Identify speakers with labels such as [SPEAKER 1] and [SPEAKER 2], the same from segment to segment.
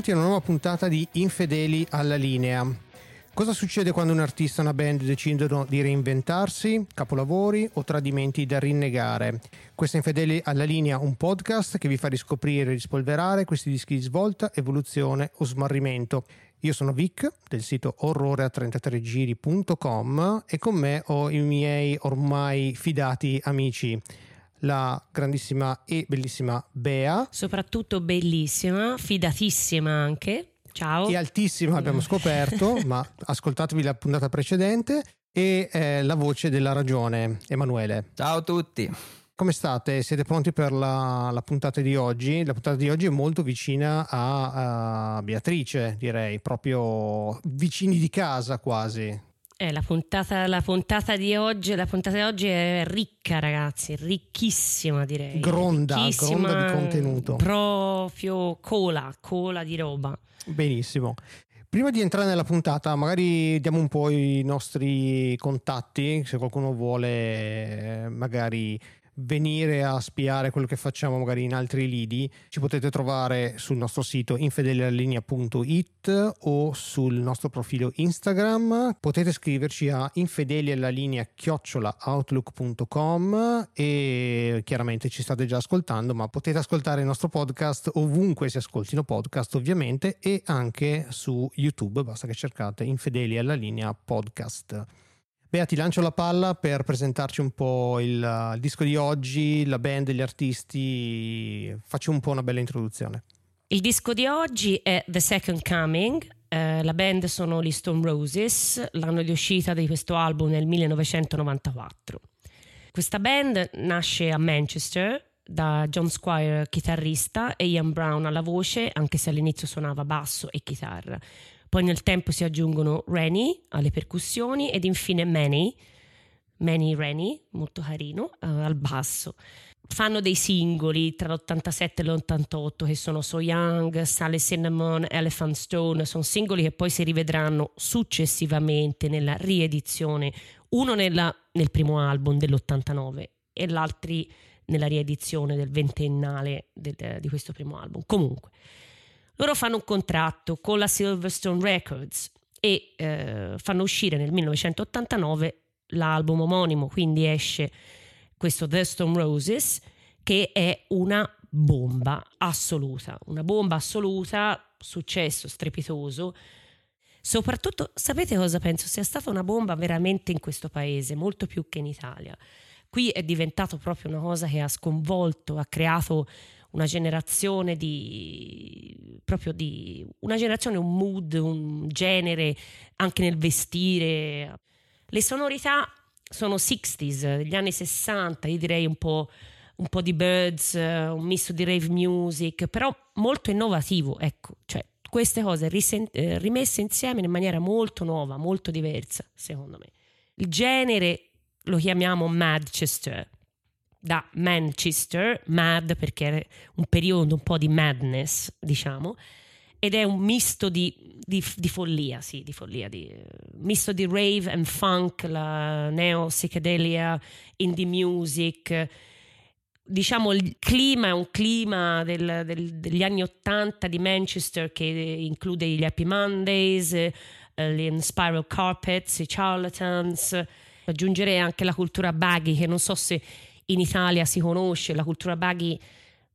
[SPEAKER 1] benvenuti a una nuova puntata di Infedeli alla linea. Cosa succede quando un artista e una band decidono di reinventarsi, capolavori o tradimenti da rinnegare? Questo è Infedeli alla linea, un podcast che vi fa riscoprire e rispolverare questi dischi di svolta, evoluzione o smarrimento. Io sono Vic del sito orrore33giri.com e con me ho i miei ormai fidati amici la grandissima e bellissima Bea.
[SPEAKER 2] Soprattutto bellissima, fidatissima anche. Ciao.
[SPEAKER 1] E altissima abbiamo scoperto, ma ascoltatevi la puntata precedente. E eh, la voce della ragione, Emanuele.
[SPEAKER 3] Ciao a tutti.
[SPEAKER 1] Come state? Siete pronti per la, la, puntata di oggi? La puntata di oggi è molto vicina a, a Beatrice, direi, proprio vicini di casa quasi.
[SPEAKER 2] Eh, la, puntata, la, puntata oggi, la, puntata, di oggi, è ricca, ragazzi, ricchissima direi.
[SPEAKER 1] Gronda, ricchissima, gronda di contenuto.
[SPEAKER 2] Proprio cola, cola di roba.
[SPEAKER 1] Benissimo. Prima di entrare nella puntata, magari diamo un po' i nostri contatti, se qualcuno vuole magari venire a spiare quello che facciamo magari in altri lidi, ci potete trovare sul nostro sito infedelialalinea.it o sul nostro profilo Instagram. Potete scriverci a infedelialalinea chiocciolaoutlook.com e chiaramente ci state già ascoltando, ma potete ascoltare il nostro podcast ovunque si ascoltino podcast ovviamente e anche su YouTube, basta che cercate Infedeli alla linea podcast. Bea, ti lancio la palla per presentarci un po' il, il, disco di oggi, la band, gli artisti. Facci un po' una bella introduzione.
[SPEAKER 2] Il disco di oggi è The Second Coming. Eh, la band sono gli Stone Roses, l'anno di uscita di questo album nel 1994. Questa band nasce a Manchester da John Squire, chitarrista, e Ian Brown alla voce, anche se all'inizio suonava basso e chitarra. Poi nel tempo si aggiungono Rennie alle percussioni ed infine Manny, Manny Rennie, molto carino, uh, al basso. Fanno dei singoli tra l'87 e l'88 che sono So Young, Sally Cinnamon, Elephant Stone, sono singoli che poi si rivedranno successivamente nella riedizione, uno nella, nel primo album dell'89 e l'altro nella riedizione del ventennale del, di questo primo album. Comunque, loro fanno un contratto con la Silverstone Records e eh, fanno uscire nel 1989 l'album omonimo, quindi esce questo The Stone Roses che è una bomba assoluta, una bomba assoluta, successo strepitoso. Soprattutto, sapete cosa penso? Sia stata una bomba veramente in questo paese, molto più che in Italia. Qui è diventato proprio una cosa che ha sconvolto, ha creato una generazione di proprio di una generazione, un mood, un genere anche nel vestire. Le sonorità sono 60s, degli anni 60, io direi un po', un po di Birds, un misto di rave music, però molto innovativo, ecco, cioè queste cose risent- eh, rimesse insieme in maniera molto nuova, molto diversa, secondo me. Il genere lo chiamiamo Manchester, da Manchester, mad perché è un periodo un po' di madness, diciamo, ed è un misto di, di, di follia, sì, di follia, di, misto di rave and funk, la neo psichedelia, indie music. Diciamo il clima è un clima del, del, degli anni Ottanta di Manchester che include gli Happy Mondays, eh, gli Spiral Carpets, i Charlatans. Aggiungerei anche la cultura baggy che non so se in Italia si conosce, la cultura baggy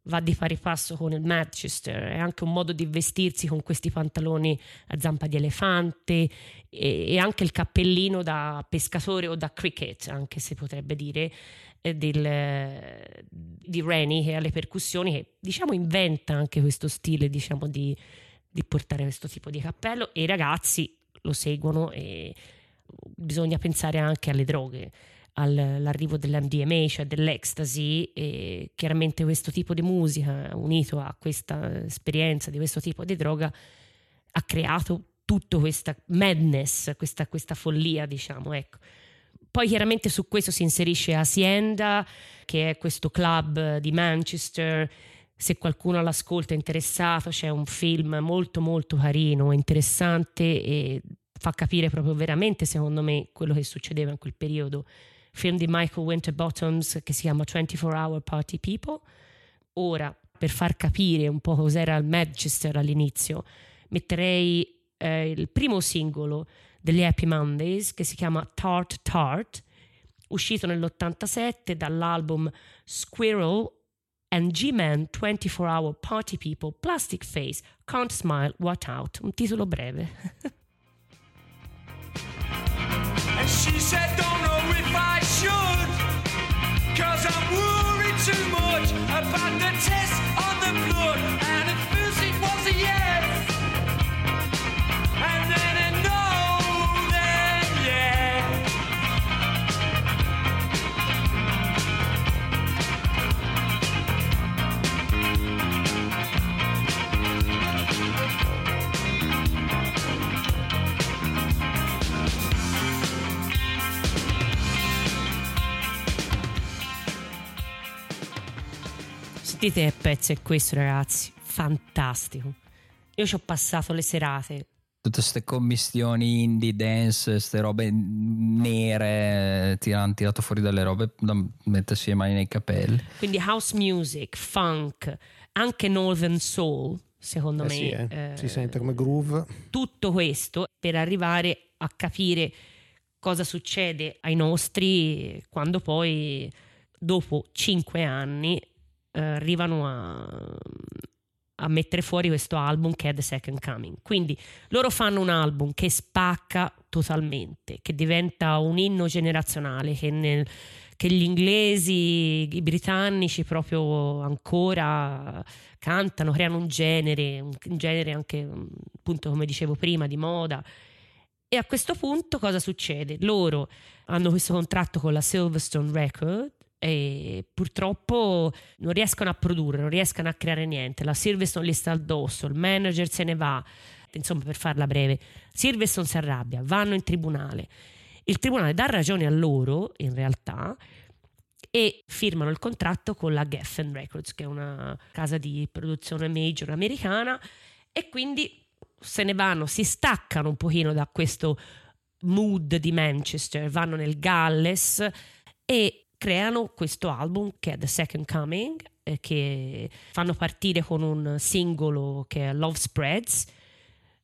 [SPEAKER 2] va di pari passo con il Manchester, è anche un modo di vestirsi con questi pantaloni a zampa di elefante e, e anche il cappellino da pescatore o da cricket, anche se potrebbe dire, eh, del, di Rennie che ha le percussioni, che diciamo inventa anche questo stile diciamo, di, di portare questo tipo di cappello e i ragazzi lo seguono e bisogna pensare anche alle droghe all'arrivo dell'MDMA, cioè dell'ecstasy, e chiaramente questo tipo di musica unito a questa esperienza di questo tipo di droga ha creato tutta questa madness, questa, questa follia, diciamo, ecco. Poi chiaramente su questo si inserisce Hacienda, che è questo club di Manchester. Se qualcuno l'ascolta è interessato, c'è un film molto molto carino, interessante e fa capire proprio veramente, secondo me, quello che succedeva in quel periodo film di Michael Winterbottoms che si chiama 24 Hour Party People. Ora, per far capire un po' cos'era il Manchester all'inizio, metterei eh, il primo singolo degli Happy Mondays che si chiama Tart Tart, uscito nell'87 dall'album Squirrel and G-Man 24 Hour Party People Plastic Face Can't Smile What Out, un titolo breve. she said don't know if I should Cause I'm worried too much about the test on the blood Sentite che pezzo è questo, ragazzi. Fantastico. Io ci ho passato le serate.
[SPEAKER 3] Tutte queste commistioni indie dance, queste robe nere, hanno tirato fuori dalle robe da mettersi le mani nei capelli.
[SPEAKER 2] Quindi house music, funk, anche northern soul, secondo
[SPEAKER 1] Eh
[SPEAKER 2] me.
[SPEAKER 1] sì, eh.
[SPEAKER 2] eh,
[SPEAKER 1] si sente come groove.
[SPEAKER 2] tutto questo per arrivare a capire cosa succede ai nostri quando poi dopo cinque anni eh, arrivano a, a mettere fuori questo album che è The Second Coming. Quindi loro fanno un album che spacca totalmente, che diventa un inno generazionale, che, nel- che gli inglesi, i britannici proprio ancora cantano, creano un genere, un, genere anche mm, appunto come dicevo prima di moda. E a questo punto cosa succede? Loro hanno questo contratto con la Silverstone Record e purtroppo non riescono a produrre, non riescono a creare niente. La Silverstone gli sta addosso, il manager se ne va. Insomma, per farla breve, Silverstone si arrabbia, vanno in tribunale. Il tribunale dà ragione a loro, in realtà, e firmano il contratto con la Geffen Records, che è una casa di produzione major americana, e quindi se ne vanno, si staccano un pochino da questo mood di Manchester, vanno nel Galles e creano questo album che è The Second Coming, eh, che fanno partire con un singolo che è Love Spreads.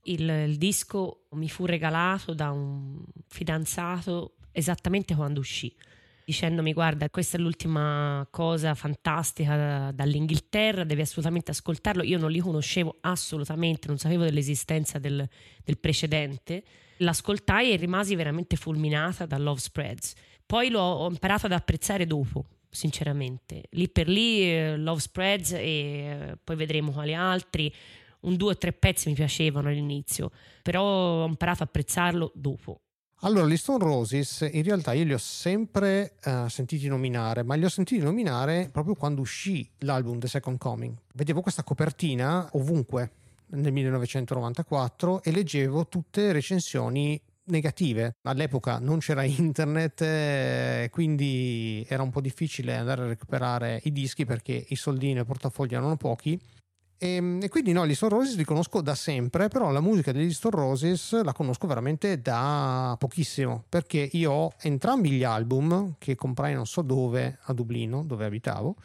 [SPEAKER 2] Il, il disco mi fu regalato da un fidanzato esattamente quando uscì dicendomi guarda questa è l'ultima cosa fantastica da- dall'Inghilterra devi assolutamente ascoltarlo. Io non li conoscevo assolutamente non sapevo dell'esistenza del, del precedente. L'ascoltai e rimasi veramente fulminata da Love Spreads poi l'ho ho imparato ad apprezzare dopo sinceramente. Lì per lì eh, Love Spreads e eh, poi vedremo quali altri. Un due o tre pezzi mi piacevano all'inizio però ho imparato ad apprezzarlo dopo.
[SPEAKER 1] Allora, gli Stone Roses in realtà io li ho sempre eh, sentiti nominare, ma li ho sentiti nominare proprio quando uscì l'album The Second Coming. Vedevo questa copertina ovunque nel 1994 e leggevo tutte recensioni negative. All'epoca non c'era internet, eh, quindi era un po' difficile andare a recuperare i dischi perché i soldini nel portafoglio erano pochi. E, e quindi no, gli Stone Roses li conosco da sempre, però la musica degli Stone Roses la conosco veramente da pochissimo, perché io ho entrambi gli album che comprai non so dove, a Dublino, dove abitavo,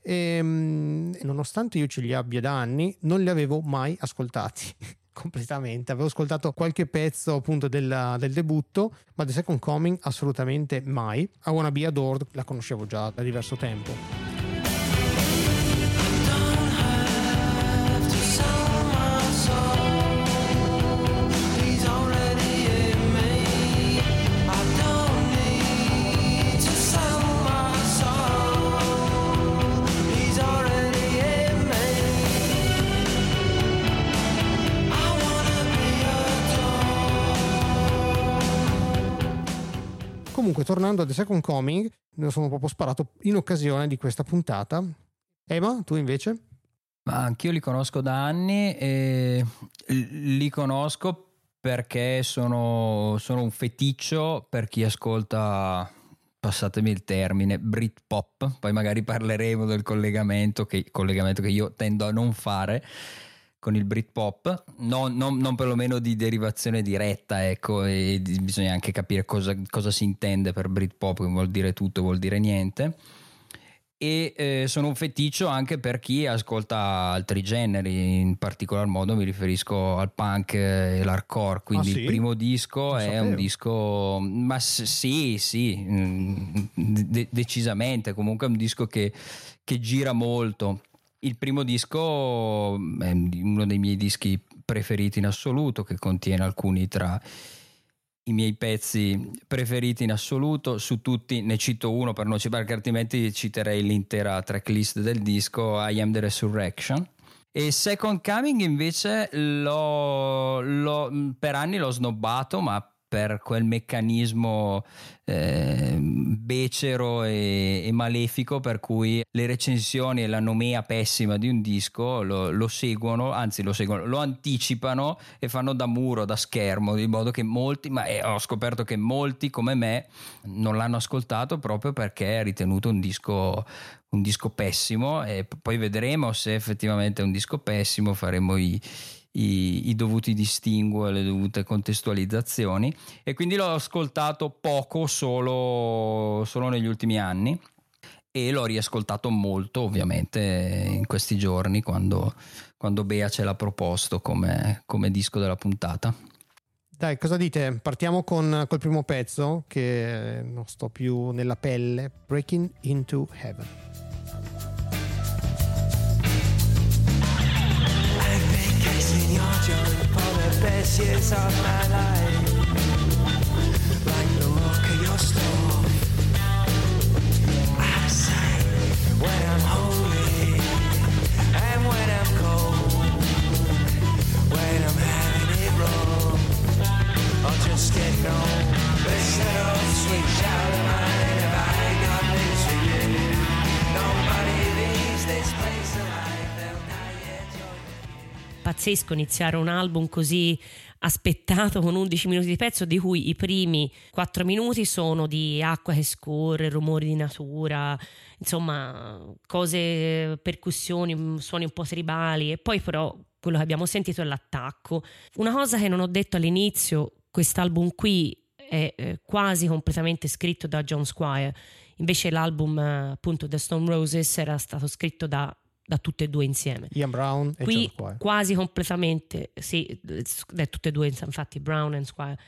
[SPEAKER 1] e mm, nonostante io ce li abbia da anni, non li avevo mai ascoltati completamente. Avevo ascoltato qualche pezzo appunto del, del debutto, ma The Second Coming assolutamente mai. I Wanna Be Adored la conoscevo già da diverso tempo. Comunque, tornando a The Second Coming, me lo sono proprio sparato in occasione di questa puntata. Ema, tu invece?
[SPEAKER 3] Ma anch'io li conosco da anni e li conosco perché sono, sono un feticcio per chi ascolta, passatemi il termine, Britpop. Poi magari parleremo del collegamento che, collegamento che io tendo a non fare con il Britpop, non, non, non perlomeno di derivazione diretta, ecco, e di- bisogna anche capire cosa, cosa si intende per Britpop, che vuol dire tutto, vuol dire niente. e eh, sono un feticcio anche per chi ascolta altri generi, in particolar modo mi riferisco al punk e l'hardcore, quindi ah, sì? il primo disco è un disco, ma sì, sì, mm, de- decisamente, comunque è un disco che, che gira molto. Il primo disco è uno dei miei dischi preferiti in assoluto, che contiene alcuni tra i miei pezzi preferiti in assoluto, su tutti ne cito uno per non citare, perché altrimenti citerei l'intera tracklist del disco I Am the Resurrection. E Second Coming invece l'ho, l'ho, per anni l'ho snobbato, ma per quel meccanismo eh, becero e, e, malefico per cui le recensioni e la nomea pessima di un disco lo, lo, seguono, anzi lo seguono, lo anticipano e fanno da muro, da schermo, di modo che molti, ma eh, ho scoperto che molti come me non l'hanno ascoltato proprio perché è ritenuto un disco un disco pessimo e poi vedremo se effettivamente è un disco pessimo, faremo i, i, i, dovuti distinguo e le dovute contestualizzazioni e quindi l'ho ascoltato poco solo, solo negli ultimi anni e l'ho riascoltato molto ovviamente in questi giorni quando, quando Bea ce l'ha proposto come, come disco della puntata.
[SPEAKER 2] Dai, cosa dite? Partiamo con col primo pezzo che non sto più nella pelle, Breaking into Heaven. Journey for the best years of my life. Like the rock of your store. I say when I'm holy pazzesco iniziare un album così aspettato con 11 minuti di pezzo di cui i primi 4 minuti sono di acqua che scorre, rumori di natura, insomma cose, percussioni, suoni un po' tribali e poi però quello che abbiamo sentito è l'attacco. Una cosa che non ho detto all'inizio, quest'album qui è eh, quasi completamente scritto da John Squire, invece l'album eh, appunto The Stone Roses era stato scritto da da tutte e due insieme.
[SPEAKER 3] Ian Brown
[SPEAKER 2] e Qui quasi completamente, sì, da tutte e due, infatti Brown e Squire.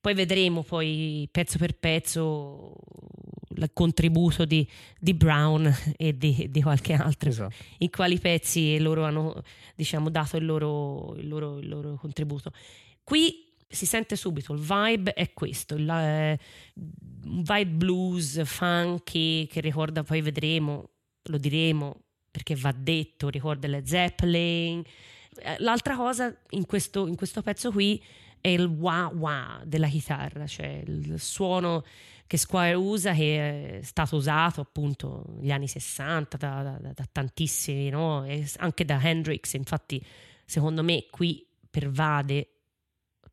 [SPEAKER 2] Poi vedremo poi pezzo per pezzo il contributo di, di Brown e di, di qualche altro, esatto. in quali pezzi loro hanno diciamo, dato il loro, il, loro, il loro, contributo. Qui si sente subito, il vibe è questo, il, eh, un vibe blues, funky, che ricorda, poi vedremo, lo diremo, perché va detto, ricorda le Zeppelin. Eh, l'altra cosa in questo, in questo pezzo qui è il wah wah della chitarra, cioè il suono che Squire usa, che è stato usato appunto negli anni 60 da, da, da tantissimi, no? anche da Hendrix. Infatti, secondo me, qui pervade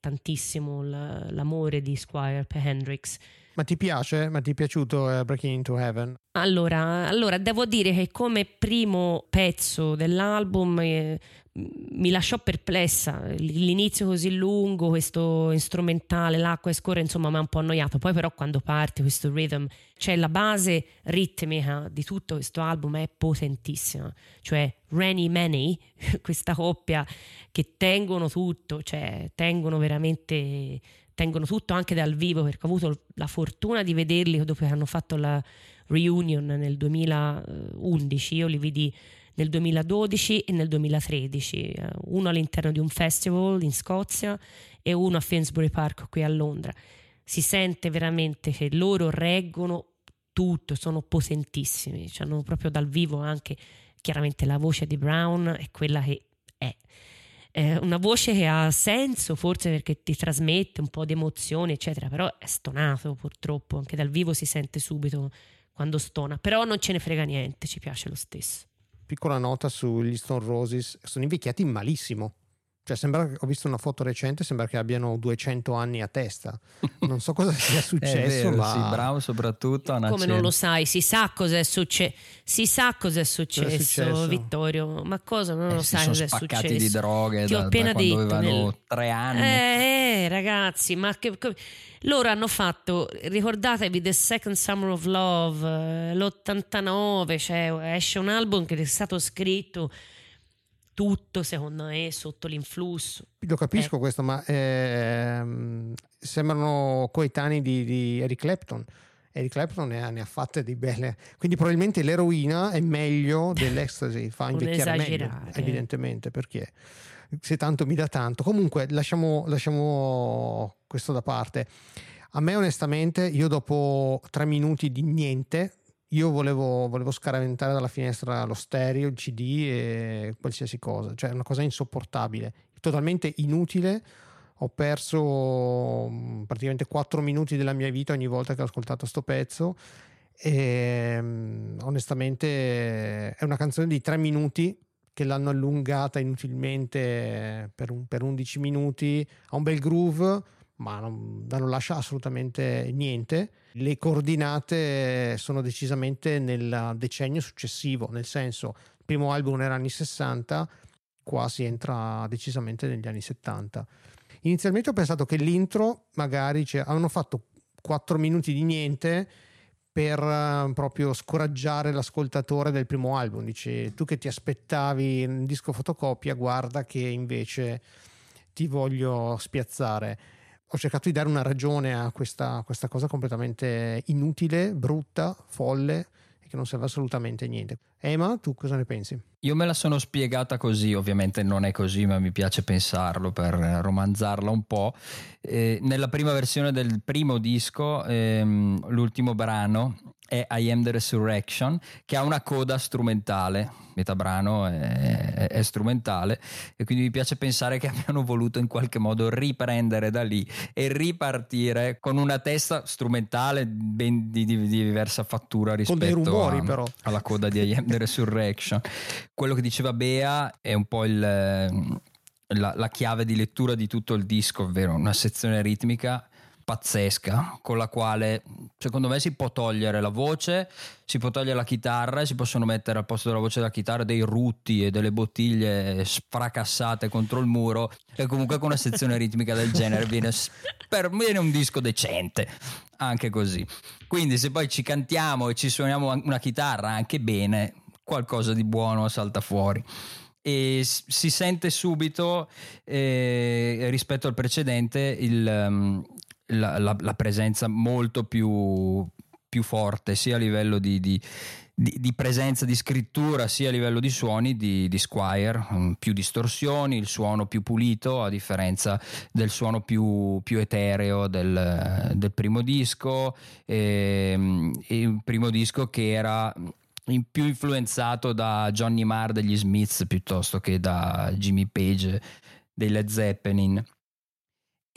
[SPEAKER 2] tantissimo l'amore di Squire per Hendrix ma ti piace? Ma ti è piaciuto uh, Breaking Into Heaven? Allora, allora, devo dire che come primo pezzo dell'album eh, mi lasciò perplessa. L'inizio così lungo, questo strumentale, l'acqua e scorre, insomma, mi ha un po' annoiato. Poi, però, quando parte questo rhythm, cioè la base ritmica di tutto questo album è potentissima. Cioè, Rennie Manny, questa coppia che tengono tutto, cioè tengono veramente tengono tutto anche dal vivo perché ho avuto la fortuna di vederli dopo che hanno fatto la reunion nel 2011, io li vidi nel 2012 e nel 2013, eh, uno all'interno di un festival in Scozia e uno a Finsbury Park qui a Londra. Si sente veramente che loro reggono tutto, sono potentissimi, hanno proprio dal vivo anche chiaramente la voce di Brown è quella che è eh, una voce che ha senso forse perché ti trasmette un po' di emozione eccetera però è stonato purtroppo. Anche dal vivo si sente subito quando stona. Però non ce ne frega niente ci piace lo stesso.
[SPEAKER 1] Piccola nota sugli Stone Roses. Sono invecchiati malissimo Cioè, sembra, ho visto una foto recente, sembra che abbiano 200 anni a testa. Non so cosa sia successo.
[SPEAKER 3] vero,
[SPEAKER 1] ma...
[SPEAKER 3] sì, bravo soprattutto.
[SPEAKER 2] Come non lo sai? Si sa cos'è, succe- si sa cos'è successo,
[SPEAKER 1] successo?
[SPEAKER 2] Vittorio. Ma cosa non
[SPEAKER 3] Eh,
[SPEAKER 2] lo sai cos'è successo?
[SPEAKER 3] di droghe
[SPEAKER 2] Ti ho
[SPEAKER 3] da, da
[SPEAKER 2] appena
[SPEAKER 3] quando
[SPEAKER 2] detto
[SPEAKER 3] avevano
[SPEAKER 2] nel-
[SPEAKER 3] tre anni.
[SPEAKER 2] Eh, ragazzi, ma che, che- loro hanno fatto, ricordatevi The Second Summer of Love, eh, l'89, cioè esce un album che è stato scritto tutto secondo me sotto l'influsso.
[SPEAKER 1] Lo capisco
[SPEAKER 2] Eh.
[SPEAKER 1] questo, ma ehm, sembrano coetanei di, di Eric Clapton. Eric Clapton ne ha, ne ha fatte di belle. Quindi probabilmente l'eroina è meglio dell'ecstasy, fa invecchiare meglio, evidentemente, perché se tanto mi dà tanto. Comunque lasciamo, lasciamo questo da parte. A me onestamente, io dopo tre minuti di niente, io volevo, volevo scaraventare dalla finestra lo stereo, il CD e qualsiasi cosa, cioè una cosa insopportabile, totalmente inutile. Ho perso mm, praticamente 4 minuti della mia vita ogni volta che ho ascoltato sto pezzo e mm, onestamente è una canzone di 3 minuti che l'hanno allungata inutilmente per, un- per 11 minuti, ha un bel groove ma non, non lascia assolutamente niente. Le coordinate sono decisamente nel decennio successivo, nel senso il primo album era anni 60, qua si entra decisamente negli anni 70. Inizialmente ho pensato che l'intro magari cioè, avevano fatto 4 minuti di niente per eh, proprio scoraggiare l'ascoltatore del primo album. Dice tu che ti aspettavi un disco fotocopia, guarda che invece ti voglio spiazzare. Ho cercato di dare una ragione a questa, questa cosa completamente inutile, brutta, folle che non serve assolutamente a niente. Ema, tu cosa ne pensi?
[SPEAKER 3] Io me la sono spiegata così, ovviamente non è così, ma mi piace pensarlo per romanzarla un po'. Eh, nella prima versione del primo disco, ehm, l'ultimo brano è I Am the Resurrection, che ha una coda strumentale. Metà brano è, è- è strumentale e quindi mi piace pensare che abbiano voluto in qualche modo riprendere da lì e ripartire con una testa strumentale ben di, di- di diversa fattura rispetto
[SPEAKER 1] rumori,
[SPEAKER 3] a- alla coda di I Am the Resurrection. Quello che diceva Bea è un po' il, la, la chiave di lettura di tutto il disco, ovvero una sezione ritmica pazzesca con la quale secondo me si può togliere la voce, si può togliere la chitarra e si possono mettere al posto della voce della chitarra dei rutti e delle bottiglie sfracassate contro il muro e comunque con una sezione ritmica del genere viene, per viene un disco decente anche così. Quindi se poi ci cantiamo e ci suoniamo una chitarra anche bene, qualcosa di buono salta fuori. E si sente subito eh, rispetto al precedente il, ehm, la, la- la presenza molto più, più forte sia a livello di, di- di- di presenza di scrittura sia a livello di suoni di, Squire, mm, più distorsioni, il suono più pulito a differenza del suono più, più etereo del, del primo disco, ehm, e il primo disco che era in- più influenzato da Johnny Marr degli Smiths piuttosto che da Jimmy Page dei Led Zeppelin.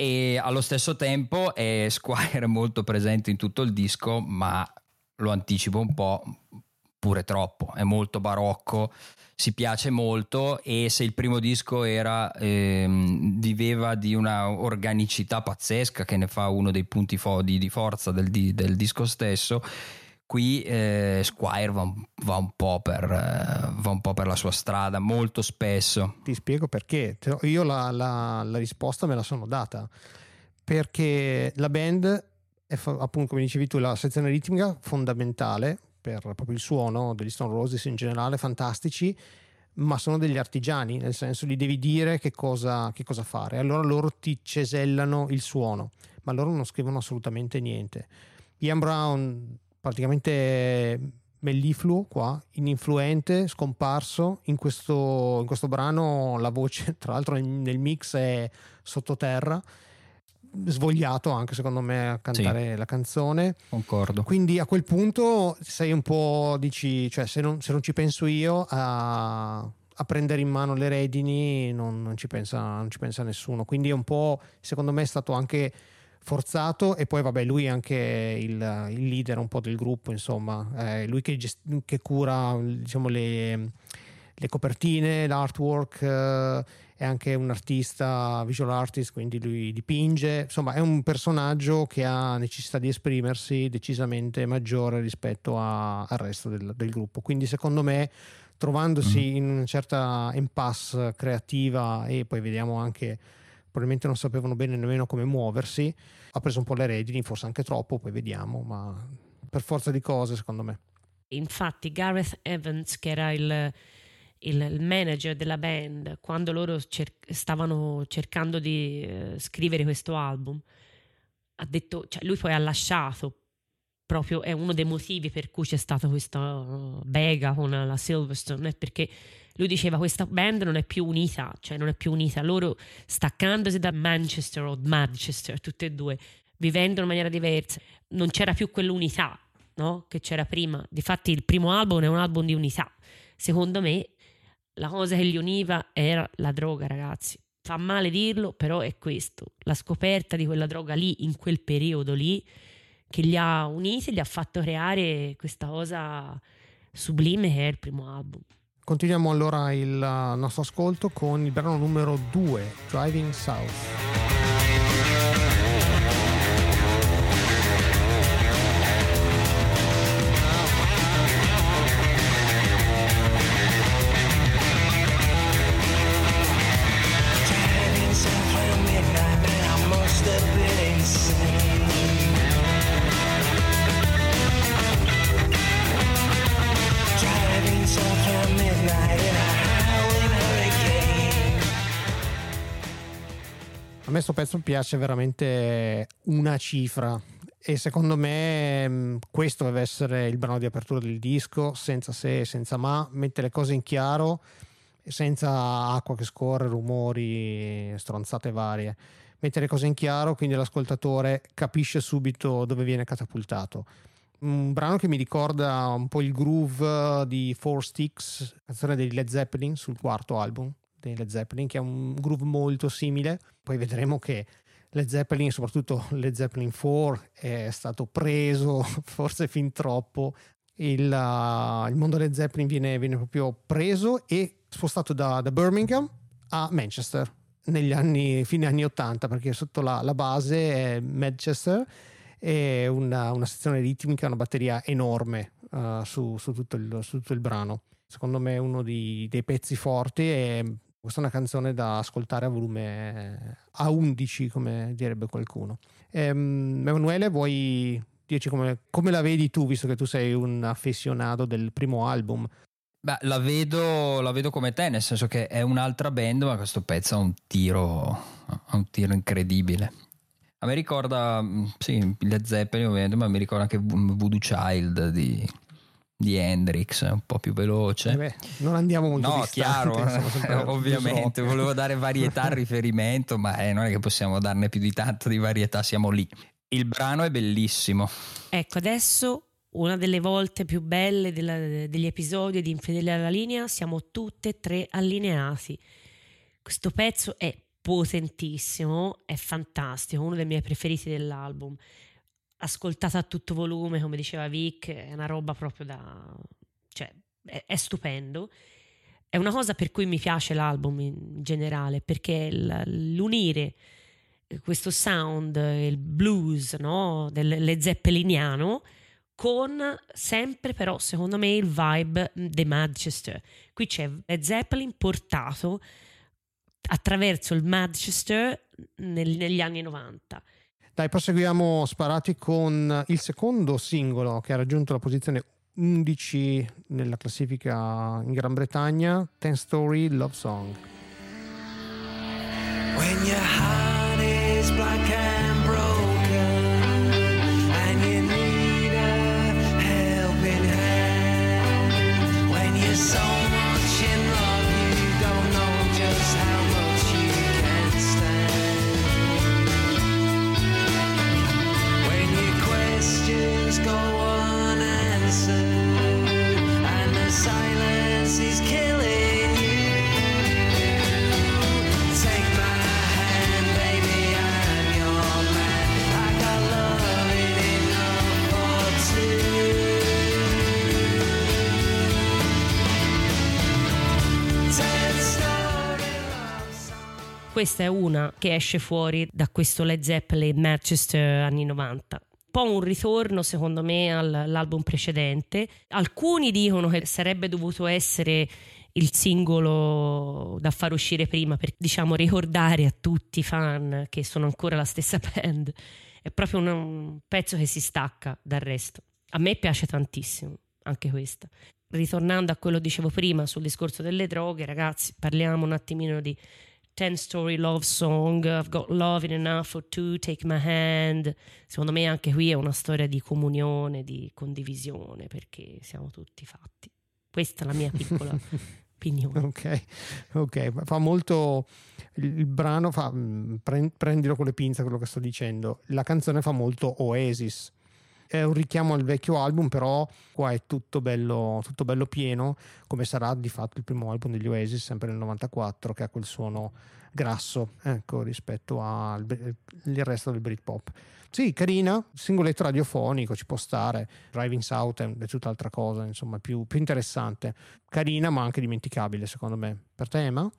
[SPEAKER 3] E allo stesso tempo è Squire molto presente in tutto il disco, ma lo anticipo un po', pure troppo, è molto barocco, si piace molto e se il primo disco era, ehm, viveva di una organicità pazzesca che ne fa uno dei punti fo- di, di forza del, di- del disco stesso, qui eh, Squire va, un- va un po' per, eh, va un po' per la sua strada, molto spesso.
[SPEAKER 1] Ti spiego perché. Io la, la- la risposta me la sono data. Perché la band è appunto, come dicevi tu, la sezione ritmica fondamentale per proprio il suono degli Stone Roses in generale, fantastici, ma sono degli artigiani, nel senso gli devi dire che cosa, che cosa fare. Allora loro ti cesellano il suono, ma loro non scrivono assolutamente niente. Ian Brown praticamente mellifluo qua, ininfluente, scomparso. In questo, in questo brano la voce, tra l'altro nel, nel mix è sottoterra, svogliato anche secondo me a cantare la canzone.
[SPEAKER 3] Concordo.
[SPEAKER 1] Quindi a quel punto sei un po', dici, cioè se non, se non ci penso io a, a prendere in mano le redini non, non ci pensa, non ci pensa nessuno. Quindi è un po', secondo me è stato anche forzato e poi vabbè lui è anche il, il leader un po' del gruppo insomma è lui che, gest- che cura diciamo le le copertine, l'artwork, eh, è anche un artista, visual artist, quindi lui dipinge, insomma è un personaggio che ha necessità di esprimersi decisamente maggiore rispetto a, al resto del, del, gruppo, quindi secondo me trovandosi mm. in una certa impasse creativa e poi vediamo anche probabilmente non sapevano bene nemmeno come muoversi, ha preso un po' le redini, forse anche troppo, poi vediamo, ma per forza di cose secondo me.
[SPEAKER 2] Infatti Gareth Evans, che era il, il manager della band, quando loro cer- stavano cercando di uh, scrivere questo album, ha detto, cioè lui poi ha lasciato proprio è uno dei motivi per cui c'è stata questa bega con la Silverstone, perché lui diceva questa band non è più unita, cioè non è più unita, loro staccandosi da Manchester o Manchester, tutte e due, vivendo in maniera diversa, non c'era più quell'unità no? che c'era prima. Difatti il primo album è un album di unità. Secondo me la cosa che li univa era la droga, ragazzi. Fa male dirlo, però è questo. La scoperta di quella droga lì, in quel periodo lì, che li ha uniti, li ha fatto creare questa cosa sublime che è il primo album.
[SPEAKER 1] Continuiamo allora il nostro ascolto con il brano numero 2, Driving South. Questo pezzo piace veramente una cifra e secondo me mm, questo deve essere il brano di apertura del disco, senza se e senza ma, mette le cose in chiaro, senza acqua che scorre, rumori, stronzate varie. Mette le cose in chiaro, quindi l'ascoltatore capisce subito dove viene catapultato. Un brano che mi ricorda un po' il groove di Four Sticks, canzone dei Led Zeppelin sul quarto album dei Led Zeppelin, che ha un groove molto simile. Poi vedremo che Led Zeppelin, soprattutto Led Zeppelin 4, è stato preso forse fin troppo. Il, uh, il mondo Led Zeppelin viene, viene, proprio preso e spostato da, da, Birmingham a Manchester negli anni, fine anni 80, perché sotto la, la base è Manchester e una, una, sezione ritmica, una batteria enorme uh, su, su, tutto il, su, tutto il, brano. Secondo me è uno di, dei pezzi forti e questa è una canzone da ascoltare a volume a 11, come direbbe qualcuno. Ehm, Emanuele, vuoi dirci come, come, la vedi tu, visto che tu sei un affezionato del primo album?
[SPEAKER 3] Beh, la vedo, la vedo come te, nel senso che è un'altra band, ma questo pezzo ha un tiro, ha un tiro incredibile. A me ricorda, sì, Led Zeppelin ovviamente, ma mi ricorda anche Voodoo Child di, di Hendrix, un po' più veloce.
[SPEAKER 1] Eh beh, non andiamo molto
[SPEAKER 3] No,
[SPEAKER 1] distante,
[SPEAKER 3] chiaro, ovviamente, volevo dare varietà al riferimento, ma eh, non è che possiamo darne più di tanto di varietà, siamo lì. Il brano è bellissimo.
[SPEAKER 2] Ecco, adesso una delle volte più belle della, degli episodi di Infedele alla linea, siamo tutte e tre allineati. Questo pezzo è potentissimo, è fantastico, uno dei miei preferiti dell'album ascoltata a tutto volume, come diceva Vic, è una roba proprio da... cioè è, è stupendo. È una cosa per cui mi piace l'album in generale, perché l'unire questo sound, il blues no? del zeppeliniano, con sempre però secondo me il vibe di Manchester. Qui c'è Led Zeppelin portato attraverso il Manchester nel, negli anni 90
[SPEAKER 1] dai, proseguiamo sparati con il secondo singolo che ha raggiunto la posizione 11 nella classifica in Gran Bretagna, Ten Story Love Song. When your heart is black and
[SPEAKER 2] questa è una che esce fuori da questo Led Zeppelin Manchester anni 90 po' un ritorno secondo me all'album precedente. Alcuni dicono che sarebbe dovuto essere il singolo da far uscire prima per diciamo ricordare a tutti i fan che sono ancora la stessa band. È proprio un, un pezzo che si stacca dal resto. A me piace tantissimo anche questa. Ritornando a quello che dicevo prima sul discorso delle droghe, ragazzi, parliamo un attimino di Ten Story Love Song, I've Got Love in Enough for Two, Take My Hand. Secondo me anche qui è una storia di comunione, di condivisione, perché siamo tutti fatti. Questa è la mia piccola opinione.
[SPEAKER 1] Ok, ok, fa molto il brano fa mm, prendilo con le pinze quello che sto dicendo. La canzone fa molto Oasis è un richiamo al vecchio album, però qua è tutto bello, tutto bello pieno, come sarà di fatto il primo album degli Oasis, sempre nel 94, che ha quel suono grasso ecco, rispetto al resto del Britpop. Sì, carina, singoletto radiofonico, ci può stare. Driving South è tutt'altra cosa, insomma, più, più interessante. Carina, ma anche dimenticabile, secondo me. Per te, Emma?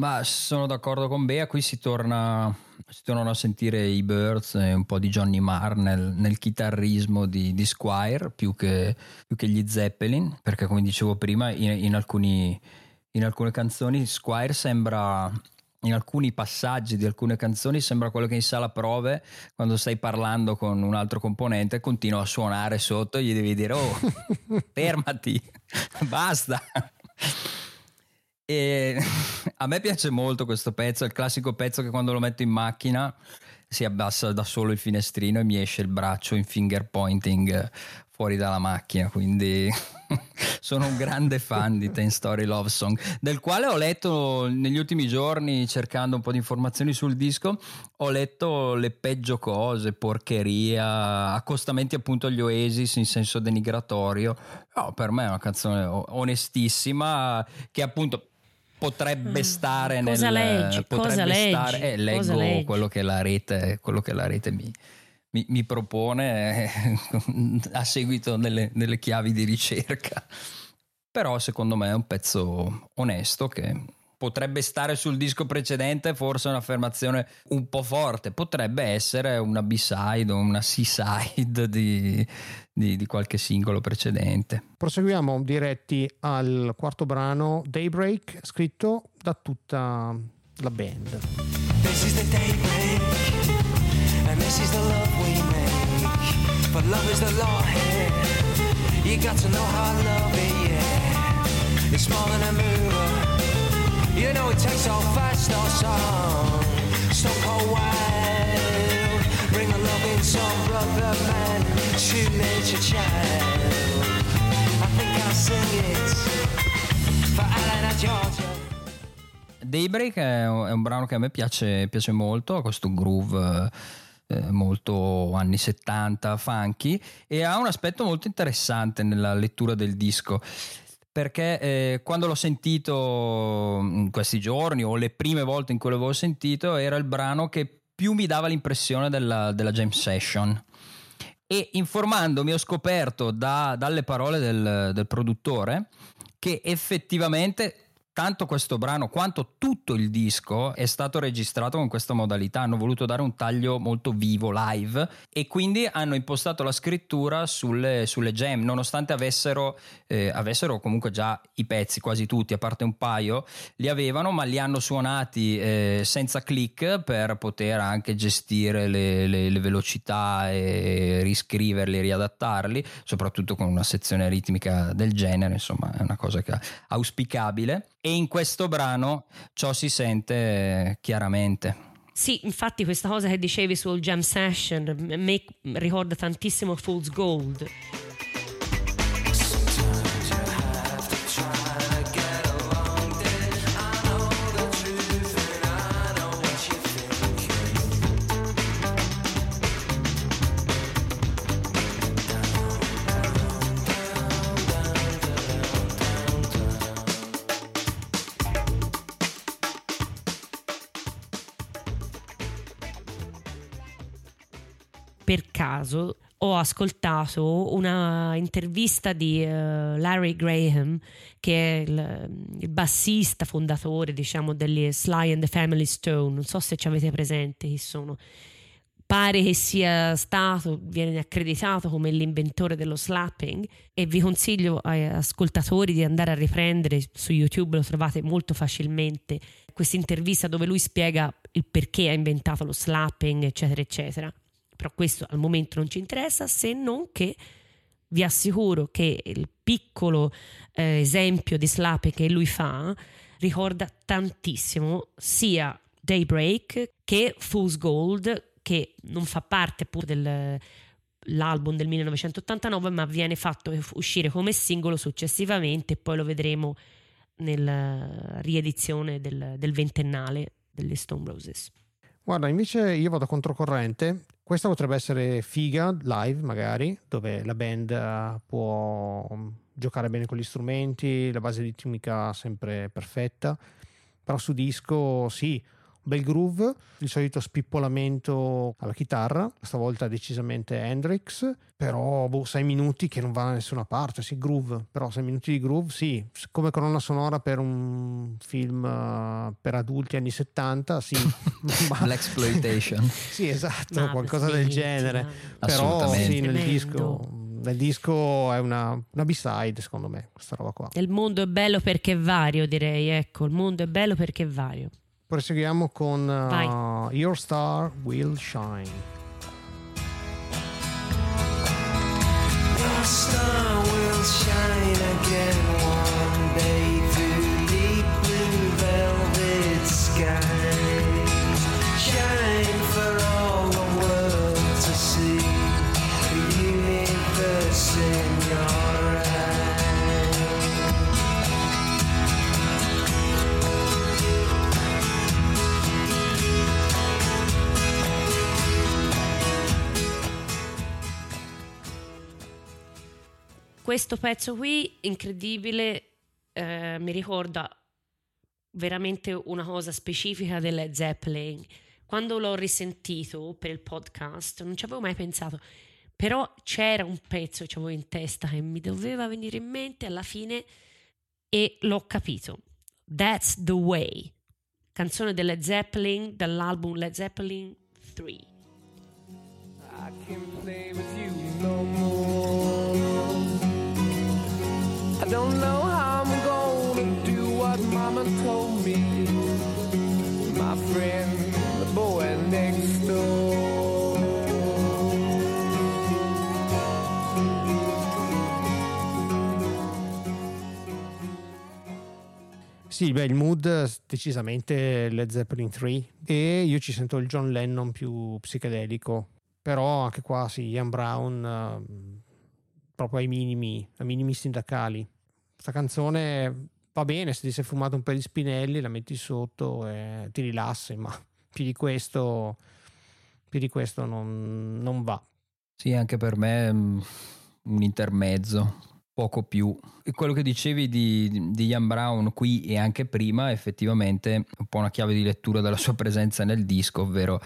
[SPEAKER 3] Ma sono d'accordo con Bea, qui si, torna, si tornano a sentire i Birds e un po' di Johnny Marr nel, nel chitarrismo di, di Squire più che, più che, gli Zeppelin, perché come dicevo prima in, in, alcuni, in alcune canzoni Squire sembra in alcuni passaggi di alcune canzoni sembra quello che in sala prove quando stai parlando con un altro componente continua a suonare sotto e gli devi dire oh fermati basta e a me piace molto questo pezzo, è il classico pezzo che quando lo metto in macchina si abbassa da solo il finestrino e mi esce il braccio in finger pointing fuori dalla macchina, quindi sono un grande fan di Ten Story Love Song, del quale ho letto negli ultimi giorni cercando un po' di informazioni sul disco, ho letto le peggio cose, porcheria, accostamenti appunto agli Oasis in senso denigratorio. No, per me è una canzone onestissima che appunto potrebbe mm. stare
[SPEAKER 2] cosa
[SPEAKER 3] nel
[SPEAKER 2] leggi?
[SPEAKER 3] potrebbe
[SPEAKER 2] cosa leggi?
[SPEAKER 3] stare eh, leggo cosa leggi? quello che la rete, quello che la rete mi, mi, mi propone eh, a seguito delle, delle chiavi di ricerca però secondo me è un pezzo onesto che potrebbe stare sul disco precedente, forse è un'affermazione un po' forte, potrebbe essere una B-side o una C-side di, di, di, qualche singolo precedente.
[SPEAKER 1] Proseguiamo diretti al quarto brano, Daybreak, scritto da tutta la band. This is the daybreak, and this is the love we make, but love is the law here, you got to know how to love it, yeah, it's more than a mover. You know it takes all fast or song. Stop cold wild. Bring a loving song, brother man. To nature child. I think I'll sing it for Atlanta, Georgia. Daybreak è un brano che a me piace, piace molto, ha questo groove eh, molto anni 70, funky e ha un aspetto molto interessante nella lettura del disco perché eh, quando l'ho sentito in questi giorni o le prime volte in cui l'avevo sentito era il brano che più mi dava l'impressione della, della jam session. E informandomi ho scoperto da, dalle parole del, del produttore che effettivamente tanto questo brano quanto tutto il disco è stato registrato con questa modalità. Hanno voluto dare un taglio molto vivo, live, e quindi hanno impostato la scrittura sulle, sulle jam, nonostante avessero, eh, avessero, comunque già i pezzi, quasi tutti, a parte un paio, li avevano, ma li hanno suonati eh, senza click per poter anche gestire le, le, le velocità e riscriverli, riadattarli, soprattutto con una sezione ritmica del genere, insomma, è una cosa che auspicabile e in questo brano ciò si sente chiaramente.
[SPEAKER 2] Sì, infatti questa cosa che dicevi sul jam session mi ricorda tantissimo Fool's Gold. Per caso ho ascoltato una intervista di uh, Larry Graham, che è il, il, bassista fondatore, diciamo, degli Sly and the Family Stone. Non so se ci avete presente chi sono. Pare che sia stato, viene accreditato come l'inventore dello slapping e vi consiglio ai ascoltatori di andare a riprendere su YouTube, lo trovate molto facilmente, questa intervista dove lui spiega il perché ha inventato lo slapping, eccetera, eccetera però questo al momento non ci interessa se non che vi assicuro che il piccolo eh, esempio di slapping che lui fa ricorda tantissimo sia Daybreak che Fool's Gold che non fa parte appunto dell'album del 1989 ma viene fatto uscire come singolo successivamente poi lo vedremo nella riedizione del, del ventennale delle Stone Roses.
[SPEAKER 1] Guarda, invece io vado controcorrente questa potrebbe essere figa live, magari, dove la band eh, può mm, giocare bene con gli strumenti, la base ritmica sempre perfetta. Però su disco, sì, bel groove, il solito spippolamento alla chitarra, stavolta decisamente Hendrix, però boh, sei minuti che non va da nessuna parte, sì, groove, però sei minuti di groove, sì, come colonna sonora per un film uh, per adulti anni 70, sì.
[SPEAKER 3] ma... L'exploitation.
[SPEAKER 1] sì, esatto, no, qualcosa del genere, però sì, nel disco nel disco è una, una, B-side secondo me questa roba qua.
[SPEAKER 2] Il mondo è bello perché è vario direi ecco il mondo è bello perché è vario
[SPEAKER 1] Proseguiamo con uh, Your Star Will Shine. Your star will shine again
[SPEAKER 2] questo pezzo qui, incredibile, eh, mi ricorda veramente una cosa specifica delle Zeppelin. Quando l'ho risentito per il podcast, non ci avevo mai pensato, però c'era un pezzo che avevo in testa che mi doveva venire in mente alla fine e l'ho capito. That's the Way, canzone delle Zeppelin dall'album Led Zeppelin 3. I can play with you no more. Don't know how I'm gonna do what mama told me. My friend, the boy next door. Sì, beh, il mood decisamente Led Zeppelin 3 e io ci sento il John Lennon più psichedelico, però anche qua sì, Ian Brown uh, proprio ai minimi, ai minimi sindacali questa canzone va bene se ti sei fumato un po' di spinelli, la metti sotto e ti rilassi, ma più di questo, più di questo non, non va.
[SPEAKER 3] Sì, anche per me mm, un intermezzo, poco più. E quello che dicevi di, di Ian Brown qui e anche prima, effettivamente un po' una chiave di lettura della sua presenza nel disco, ovvero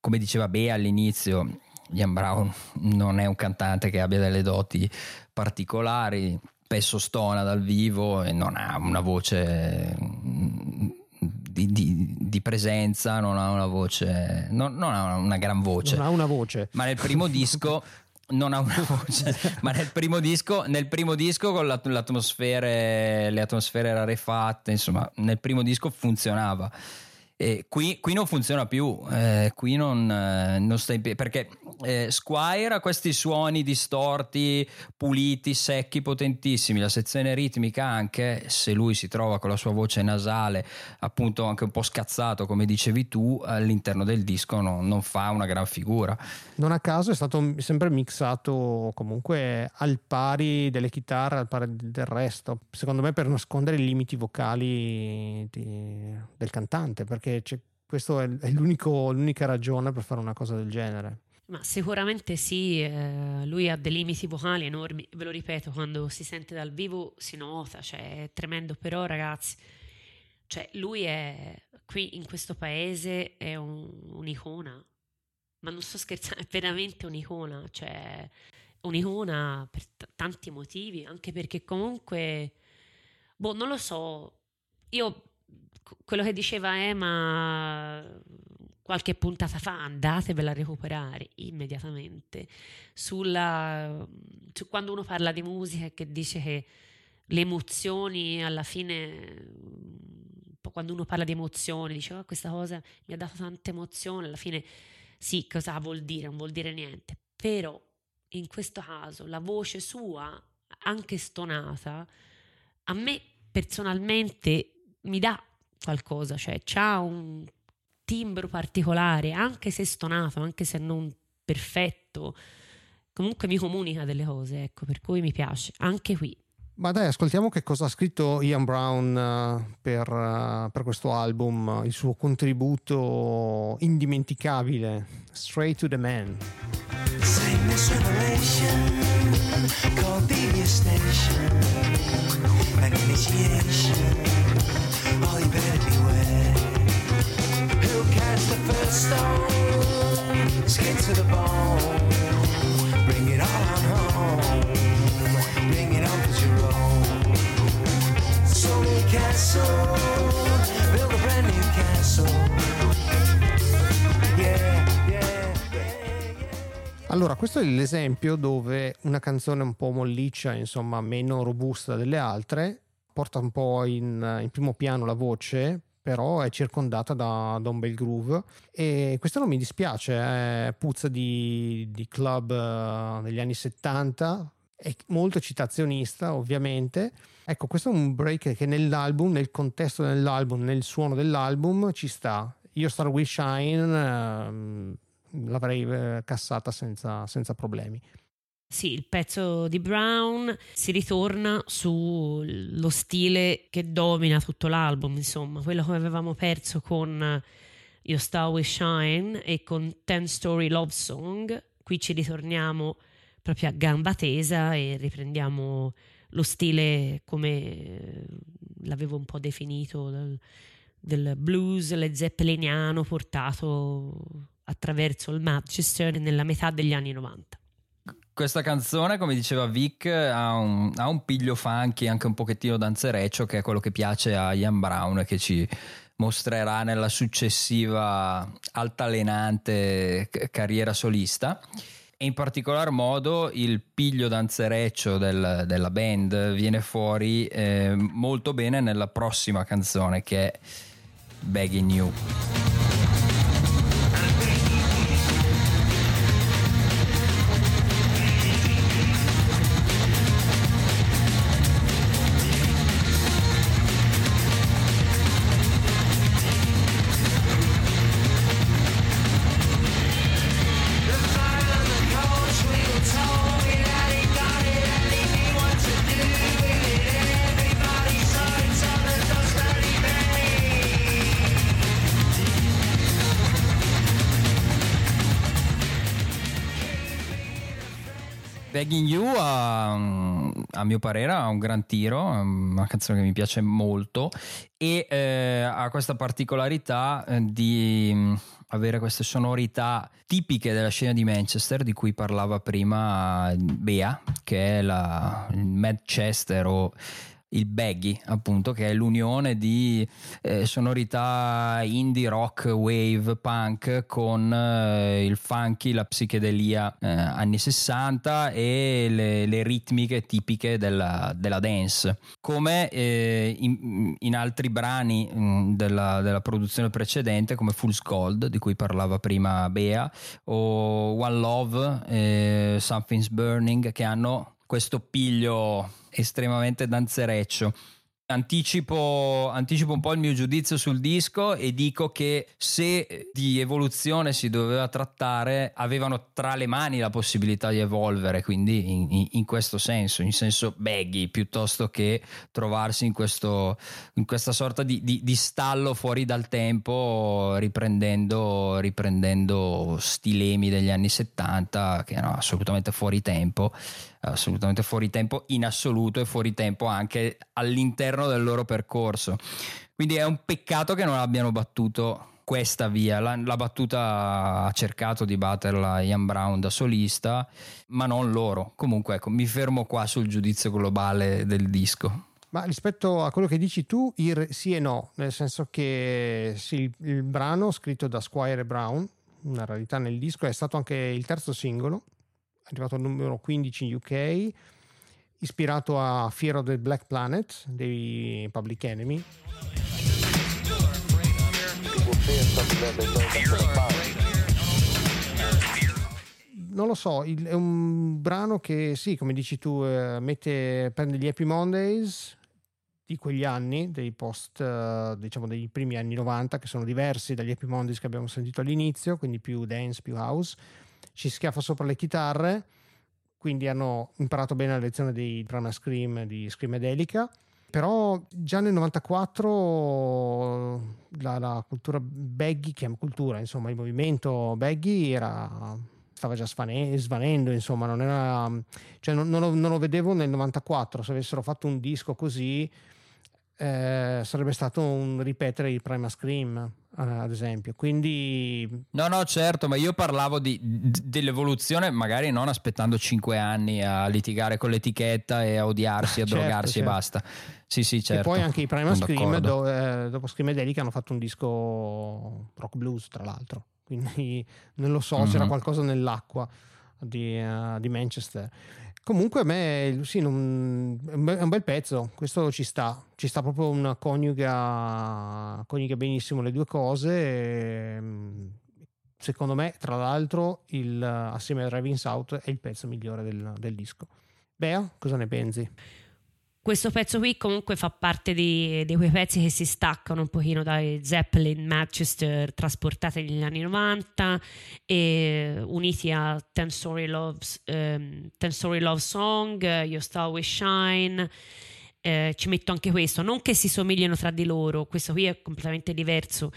[SPEAKER 3] come diceva Bea all'inizio, Ian Brown non è un cantante che abbia delle doti particolari, spesso stona dal vivo e non ha una voce mm, di, di, di presenza, non ha una voce, non, non, ha una gran voce.
[SPEAKER 1] Non ha una voce.
[SPEAKER 3] Ma nel primo disco non ha una voce, ma nel primo disco, nel primo disco con le atmosfere, le atmosfere rarefatte, insomma, nel primo disco funzionava. E qui, qui, non funziona più, eh, qui non, eh, non sta in piedi perché eh, Squire ha questi suoni distorti, puliti, secchi, potentissimi. La sezione ritmica, anche se lui si trova con la sua voce nasale, appunto anche un po' scazzato, come dicevi tu, all'interno del disco non, non fa una gran figura.
[SPEAKER 1] Non a caso è stato sempre mixato comunque al pari delle chitarre, al pari del resto. Secondo me per nascondere i limiti vocali di, del cantante, perché perché questa è, è l'unica ragione per fare una cosa del genere.
[SPEAKER 2] Ma sicuramente sì, eh, lui ha dei limiti vocali enormi, ve lo ripeto, quando si sente dal vivo si nota, cioè è tremendo, però ragazzi, cioè lui è qui in questo paese è un, un'icona, ma non sto scherzando, è veramente un'icona, cioè un'icona per t- tanti motivi, anche perché comunque, boh, non lo so, io quello che diceva Emma qualche puntata fa, andatevela a recuperare immediatamente, sulla, su quando uno parla di musica e che dice che le emozioni alla fine quando uno parla di emozioni dice oh, questa cosa mi ha dato tante emozioni alla fine sì cosa vuol dire? Non vuol dire niente. Però in questo caso la voce sua anche stonata a me personalmente mi dà qualcosa cioè ha un timbro particolare anche se stonato anche se non perfetto comunque mi comunica delle cose ecco per cui mi piace anche qui
[SPEAKER 1] ma dai, ascoltiamo che cosa ha scritto Ian Brown uh, per, uh, per, questo album, il suo contributo indimenticabile, Straight to the Man. To the bone, bring it on home. Allora, questo è l'esempio dove una canzone un po' molliccia, insomma, meno robusta delle altre, porta un po' in, in primo piano la voce, però è circondata da, da, un bel groove e questo non mi dispiace, eh, puzza di, di club uh, degli anni 70, è molto citazionista ovviamente. Ecco, questo è un break che nell'album, nel contesto dell'album, nel suono dell'album ci sta. Io Star Will Shine eh, l'avrei eh, cassata senza, senza problemi.
[SPEAKER 2] Sì, il pezzo di Brown si ritorna sullo stile che domina tutto l'album, insomma, quello che avevamo perso con Your Star Will Shine e con Ten Story Love Song. Qui ci ritorniamo proprio a gamba tesa e riprendiamo lo stile come l'avevo un po' definito del, del blues le zeppeliniano portato attraverso il Manchester nella metà degli anni 90
[SPEAKER 3] questa canzone, come diceva Vic, ha un, ha un, piglio funky, anche un pochettino danzereccio, che è quello che piace a Ian Brown e che ci mostrerà nella successiva altalenante carriera solista e in particolar modo il piglio danzereccio del, della band viene fuori eh, molto bene nella prossima canzone che è Begging You. Begging You ha, a mio parere ha un gran tiro, una canzone che mi piace molto e eh, ha questa particolarità eh, di mm, avere queste sonorità tipiche della scena di Manchester di cui parlava prima Bea, che è la, Manchester o il baggy appunto che è l'unione di eh, sonorità indie rock wave punk con eh, il funky la psichedelia eh, anni 60 e le, le ritmiche tipiche della, della dance. Come eh, in, in, altri brani mh, mm, della, della, produzione precedente come Fool's Gold di cui parlava prima Bea o One Love eh, Something's Burning che hanno questo piglio estremamente danzereccio. Anticipo, anticipo, un po' il mio giudizio sul disco e dico che se di evoluzione si doveva trattare, avevano tra le mani la possibilità di evolvere, quindi in, in questo senso, in senso baggy, piuttosto che trovarsi in, questo, in questa sorta di, di, di, stallo fuori dal tempo, riprendendo, riprendendo stilemi degli anni 70 che erano assolutamente fuori tempo assolutamente fuori tempo in assoluto e fuori tempo anche all'interno del loro percorso. Quindi è un peccato che non abbiano battuto questa via. La, la, battuta ha cercato di batterla Ian Brown da solista, ma non loro. Comunque, ecco, mi fermo qua sul giudizio globale del disco.
[SPEAKER 1] Ma rispetto a quello che dici tu, sì e no, nel senso che sì, il, il brano scritto da Squire Brown, una rarità nel disco, è stato anche il terzo singolo, arrivato al numero 15 in UK, ispirato a Fear of the Black Planet dei Public Enemy. Non lo so, è un brano che sì, come dici tu, eh, mette, prende gli Happy Mondays di quegli anni, dei post, eh, diciamo dei primi anni 90, che sono diversi dagli Happy Mondays che abbiamo sentito all'inizio, quindi più dance, più house, ci schiaffa sopra le chitarre, quindi hanno imparato bene la lezione dei Drama Scream di Screamadelica però già nel 94 la, la cultura baggy, è cultura, insomma, il movimento baggy era, stava già svane, svanendo, insomma, non, era, cioè non, non, lo, non, lo, vedevo nel 94, se avessero fatto un disco così eh, sarebbe stato un ripetere il Prima Scream ad esempio. Quindi
[SPEAKER 3] no no certo ma io parlavo di, dell'evoluzione magari non aspettando 5 anni a litigare con l'etichetta e a odiarsi a certo, drogarsi certo. e basta. Sì sì certo
[SPEAKER 1] e poi anche i Prima Scream do, eh, dopo Scream e Delica hanno fatto un disco rock blues tra l'altro. Quindi non lo so mm-hmm. c'era qualcosa nell'acqua di, uh, di Manchester Comunque a me sì, non, è un bel pezzo, questo ci sta, ci sta proprio una coniuga, coniuga benissimo le due cose. E, secondo me, tra l'altro, il, assieme a Driving South è il pezzo migliore del, del disco. Bea, cosa ne pensi?
[SPEAKER 2] Questo pezzo qui comunque fa parte di, di, quei pezzi che si staccano un pochino dai Zeppelin Manchester trasportati negli anni 90 e uniti a Ten Story Love, Story Love Song, Your Star Will Shine. Eh, ci metto anche questo, non che si somigliano tra di loro, questo qui è completamente diverso.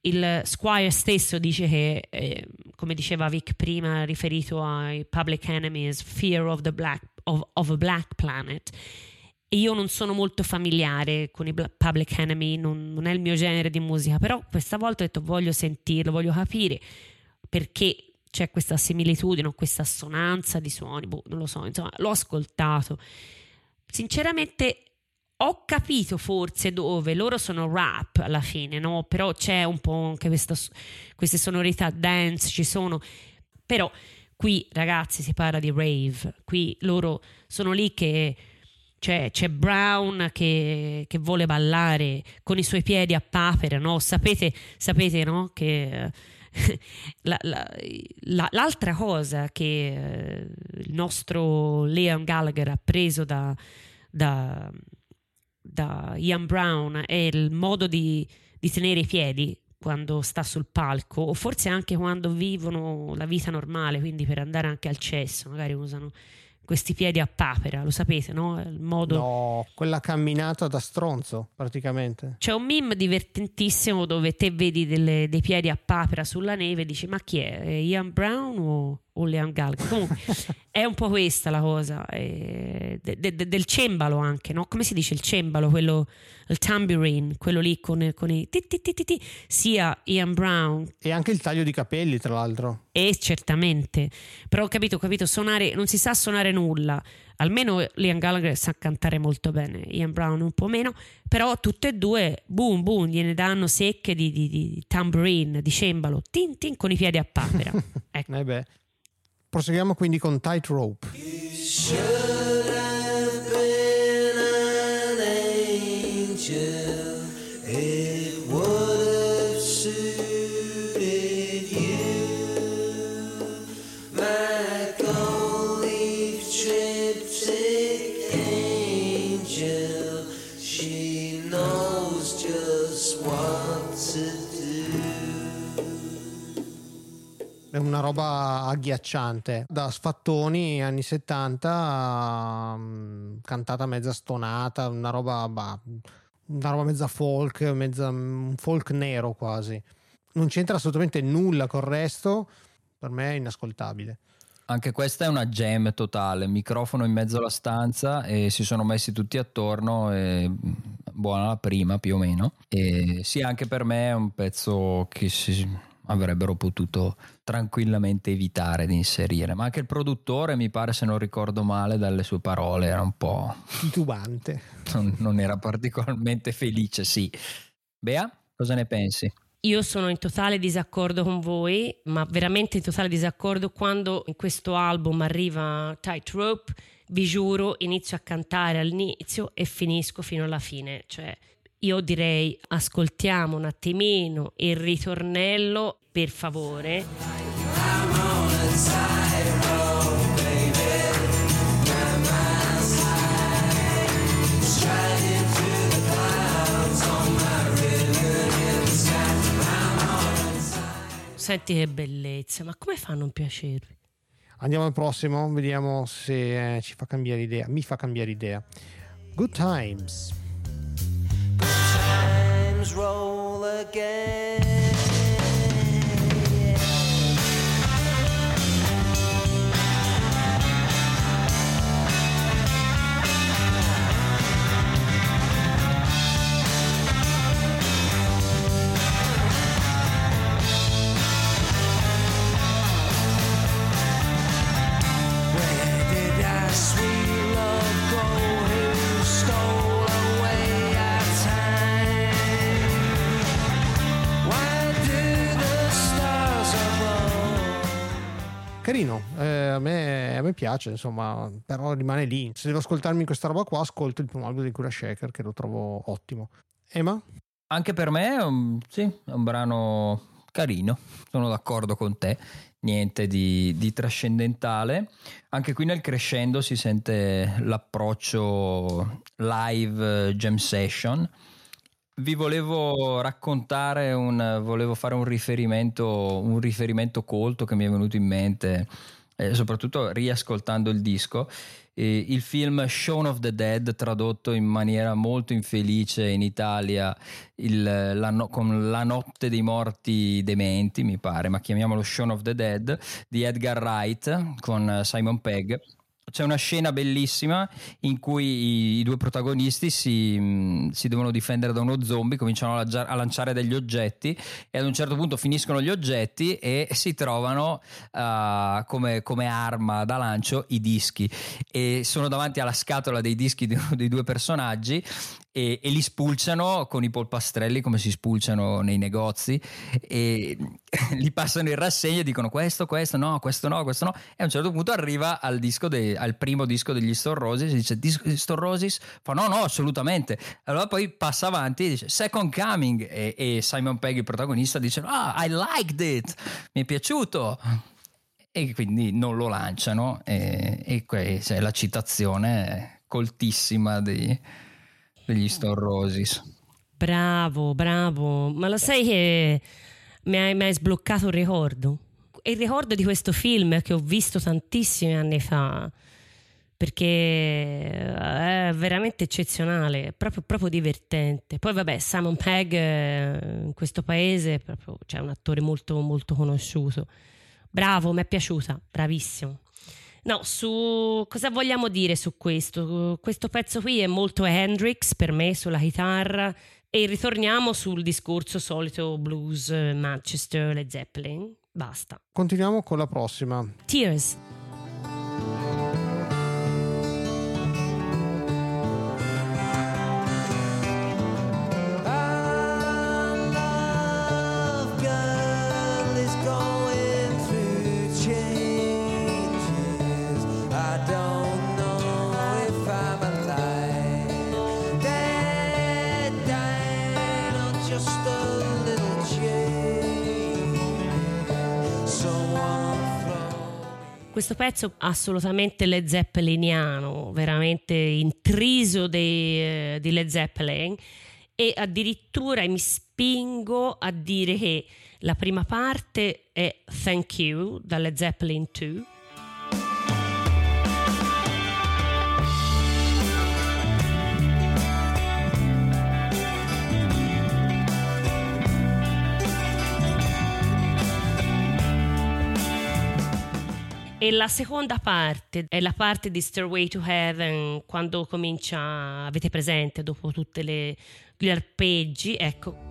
[SPEAKER 2] Il Squire stesso dice che, eh, come diceva Vic prima, riferito ai Public Enemies, Fear of, the black, of, of a Black Planet io non sono molto familiare con i Public Enemy, non, non, è il mio genere di musica, però questa volta ho detto voglio sentirlo, voglio capire perché c'è questa similitudine, questa assonanza di suoni, boh, non lo so, insomma, l'ho ascoltato. Sinceramente ho capito forse dove loro sono rap alla fine, no? Però c'è un po' anche questa, queste sonorità dance, ci sono, però qui ragazzi si parla di rave, qui loro sono lì che cioè, c'è Brown che, che, vuole ballare con i suoi piedi a papera, no? Sapete, sapete no? Che la, la, la, l'altra cosa che eh, il nostro Liam Gallagher ha preso da, da, da Ian Brown è il modo di, di tenere i piedi quando sta sul palco o forse anche quando vivono la vita normale, quindi per andare anche al cesso, magari usano questi piedi a papera, lo sapete, no? Il modo...
[SPEAKER 1] No, quella camminata da stronzo, praticamente.
[SPEAKER 2] C'è un meme divertentissimo dove te vedi delle, dei piedi a papera sulla neve e dici ma chi è? Ian Brown o o Leon Gallagher. Comunque è un po' questa la cosa eh, de, de, del cembalo anche, no? Come si dice il cembalo, quello, il tambourine, quello lì con, con i ti, ti, ti, sia Ian Brown.
[SPEAKER 1] E anche il taglio di capelli, tra l'altro.
[SPEAKER 2] E certamente. Però ho capito, ho capito, suonare, non si sa suonare nulla. Almeno Liam Gallagher sa cantare molto bene, Ian Brown un po' meno, però tutte e due, boom boom, gliene danno secche di, di, di tambourine, di cembalo, tin tin con i piedi a papera. ecco.
[SPEAKER 1] eh beh. Proseguiamo quindi con Tightrope. è una roba agghiacciante. Da sfattoni anni 70 um, cantata mezza stonata una roba bah, una roba mezza folk mezza folk nero quasi. Non c'entra assolutamente nulla col resto per me è inascoltabile.
[SPEAKER 3] Anche questa è una jam totale, microfono in mezzo alla stanza e si sono messi tutti attorno e buona la prima più o meno. E sì, anche per me è un pezzo che si avrebbero potuto tranquillamente evitare di inserire. Ma anche il produttore, mi pare, se non ricordo male, dalle sue parole era un po'
[SPEAKER 1] titubante.
[SPEAKER 3] Non, non era particolarmente felice, sì. Bea, cosa ne pensi?
[SPEAKER 2] Io sono in totale disaccordo con voi, ma veramente in totale disaccordo quando in questo album arriva Tightrope, vi giuro, inizio a cantare all'inizio e finisco fino alla fine, cioè io direi ascoltiamo un attimino il ritornello per favore. Senti che bellezza, ma come fa a non piacervi?
[SPEAKER 1] Andiamo al prossimo, vediamo se eh, ci fa cambiare idea. Mi fa cambiare idea. Good times. Times roll again. Carino, eh, a, me, a, me, piace, insomma, però rimane lì. Se devo ascoltarmi questa roba qua, ascolto il primo album di Cura Shaker, che lo trovo ottimo. Emma?
[SPEAKER 3] Anche per me un, sì, è un brano carino, sono d'accordo con te, niente di, di, trascendentale. Anche qui nel crescendo si sente l'approccio live jam session vi volevo raccontare un, volevo fare un riferimento, un riferimento colto che mi è venuto in mente, eh, soprattutto riascoltando il disco. Eh, il film Shaun of the Dead, tradotto in maniera molto infelice in Italia il, la no, con La notte dei morti dementi, mi pare, ma chiamiamolo Shaun of the Dead, di Edgar Wright con Simon Pegg c'è una scena bellissima in cui i, i due protagonisti si, mh, si, devono difendere da uno zombie, cominciano a, a, lanciare degli oggetti e ad un certo punto finiscono gli oggetti e si trovano uh, come, come, arma da lancio i dischi. E sono davanti alla scatola dei dischi dei due personaggi e, e, li spulciano con i polpastrelli come si spulciano nei negozi e li passano in rassegna e dicono questo, questo no, questo no, questo no. E a un certo punto arriva al, de, al primo disco degli Stone Roses e dice Stone Roses? Fa no, no, assolutamente. Allora poi passa avanti e dice Second Coming. E, e Simon Pegg il protagonista dice ah, I liked it mi è piaciuto. E quindi non lo lanciano e, e c'è cioè, la citazione coltissima di degli Stone Roses.
[SPEAKER 2] Bravo, bravo. Ma lo sai che mi hai, mi hai sbloccato un ricordo? Il ricordo di questo film che ho visto tantissimi anni fa perché è veramente eccezionale, proprio, proprio divertente. Poi vabbè, Simon Pegg eh, in questo paese è proprio, cioè, un attore molto, molto conosciuto. Bravo, mi è piaciuta, bravissimo. No, su cosa vogliamo dire su questo? Questo pezzo qui è molto Hendrix per me sulla chitarra e ritorniamo sul discorso solito blues Manchester Led Zeppelin. Basta.
[SPEAKER 1] Continuiamo con la prossima.
[SPEAKER 2] Tears. Questo pezzo assolutamente Led Zeppeliniano, veramente intriso di, eh, di Led Zeppelin. E addirittura mi spingo a dire che la prima parte è Thank You da Led Zeppelin 2 E la seconda parte è la parte di Stairway to Heaven, quando comincia, avete presente, dopo tutti gli arpeggi, ecco.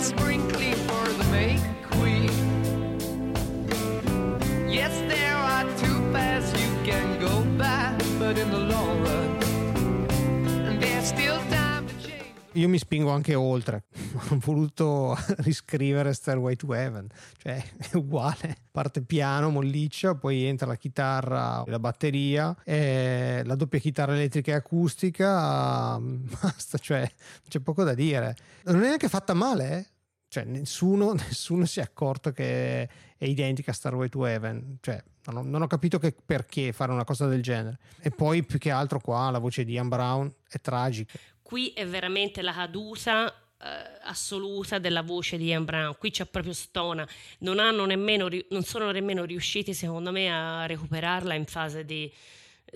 [SPEAKER 4] It's for the May Queen. Yes, there are two paths you can go by, but in the long run, there's still time.
[SPEAKER 1] Io mi spingo anche oltre Ho voluto riscrivere Stairway to Heaven, cioè è uguale. Parte piano, molliccia, poi entra la chitarra, la batteria, la doppia chitarra elettrica e acustica. Basta, cioè c'è poco da dire. Non è neanche fatta male, eh? Cioè, nessuno, nessuno, si è accorto che è identica a Starway to Heaven. Cioè, non ho, non ho, capito perché fare una cosa del genere. E poi, più che altro, qua la voce di Ian Brown è tragica
[SPEAKER 2] qui è veramente la caduta eh, assoluta della voce di Ian Brown. Qui c'è proprio stona. Non, nemmeno, non sono nemmeno riusciti, secondo me, a recuperarla in fase di,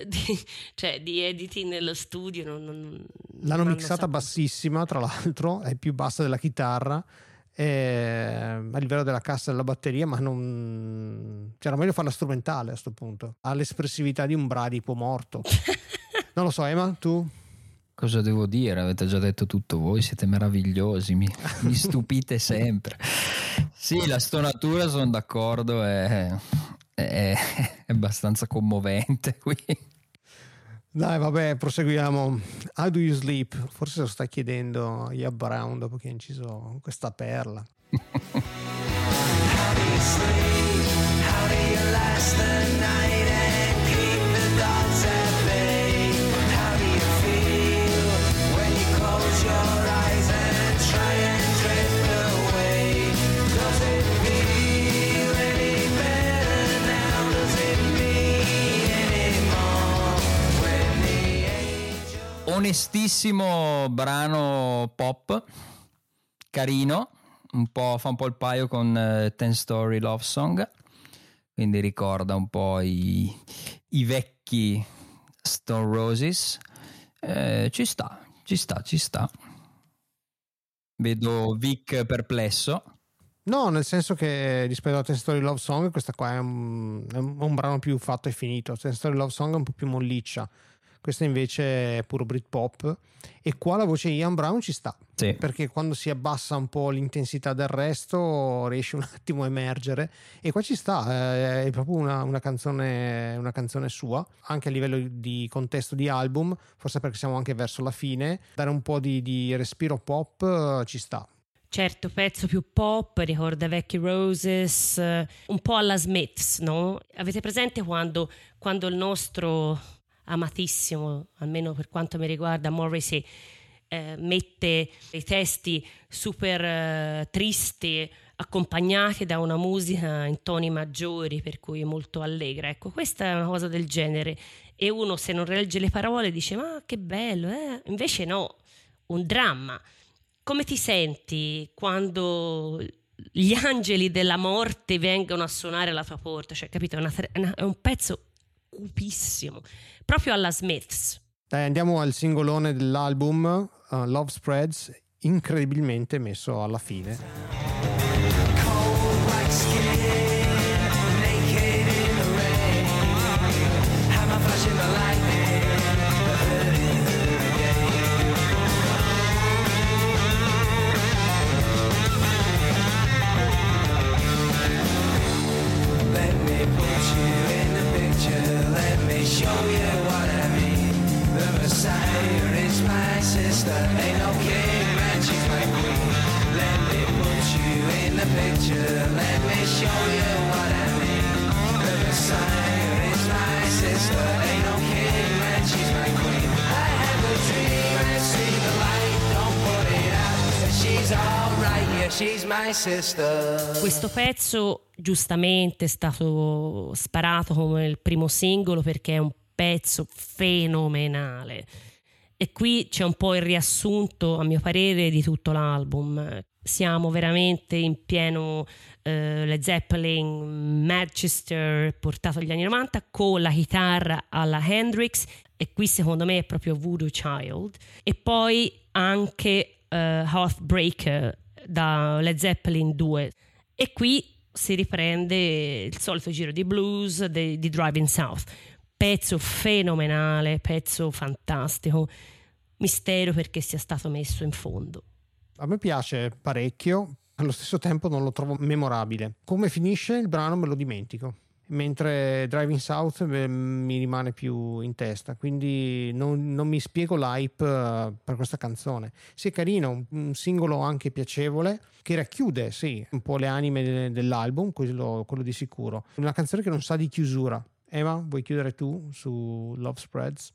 [SPEAKER 2] di, cioè, di editing nello studio. Non, non,
[SPEAKER 1] L'hanno mixata saputo. bassissima, tra l'altro, è più bassa della chitarra. Eh, a livello della cassa della batteria, ma non c'era meglio farla strumentale a questo punto. Ha l'espressività di un bradipo morto. non lo so, Emma, tu?
[SPEAKER 3] Cosa devo dire? Avete già detto tutto voi, siete meravigliosi, mi, mi stupite sempre. Sì, la stonatura sono d'accordo, è, è, è abbastanza commovente qui.
[SPEAKER 1] Dai, vabbè, proseguiamo. How do you sleep? Forse lo sta chiedendo a Yab Brown dopo che ha inciso questa perla. How do you sleep? How do you last the night?
[SPEAKER 3] Onestissimo brano pop, carino, un fa un po' il paio con uh, Ten Story Love Song, quindi ricorda un po' i, i vecchi Stone Roses. Eh, ci sta, ci sta, ci sta. Vedo Vic perplesso.
[SPEAKER 1] No, nel senso che rispetto a Ten Story Love Song, questa qua è un, è un brano più fatto e finito. Ten Story Love Song è un po' più molliccia questa invece è puro Britpop. E qua la voce di Ian Brown ci sta. Sì. perché quando si abbassa un po' l'intensità del resto riesce un attimo a emergere. E qua ci sta eh, è proprio una, una, canzone, una canzone sua. Anche a livello di contesto di album forse perché siamo anche verso la fine dare un po' di, di respiro pop eh, ci sta.
[SPEAKER 2] Certo, pezzo più pop, ricorda vecchi Roses, un po' alla Smiths, no? Avete presente quando, quando il nostro amatissimo, almeno per quanto mi riguarda, Morrissey eh, mette i testi super eh, tristi accompagnati da una musica in toni maggiori, per cui molto allegra. Ecco, questa è una cosa del genere. E uno se non legge le parole dice ma che bello, eh? invece no, un dramma. Come ti senti quando gli angeli della morte vengono a suonare alla tua porta? Cioè, capito? È, una, è un pezzo cupissimo, proprio alla Smiths.
[SPEAKER 1] Dai, andiamo al singolone dell'album uh, Love Spreads, incredibilmente messo alla fine. show you what
[SPEAKER 4] I mean. The Messiah is my sister. Ain't no king, man, she's my queen. Let me put you in the picture. Let me show you what I mean. The Messiah is my sister. Ain't no king, man, she's my queen.
[SPEAKER 2] Questo pezzo giustamente è stato sparato come il primo singolo perché è un pezzo fenomenale. E qui c'è un po' il riassunto, a mio parere, di tutto l'album. Siamo veramente in pieno eh, Led Zeppelin, Manchester portato agli anni 90 con la chitarra alla Hendrix e qui secondo me è proprio Voodoo Child e poi anche Heartbreaker da Led Zeppelin 2 e qui si riprende il solito giro di blues di, di Driving South. Pezzo fenomenale pezzo fantastico. Mistero perché sia stato messo in fondo.
[SPEAKER 1] A me piace parecchio allo stesso tempo non lo trovo memorabile. Come finisce il brano me lo dimentico mentre Driving South mi rimane più in testa, quindi non, non mi spiego l'hype eh, per questa canzone. Sì, è carino, un singolo anche piacevole che racchiude, sì, un po' le anime dell'album, quello, quello di sicuro. Una canzone che non sa di chiusura. Ema, vuoi chiudere tu su Love Spreads?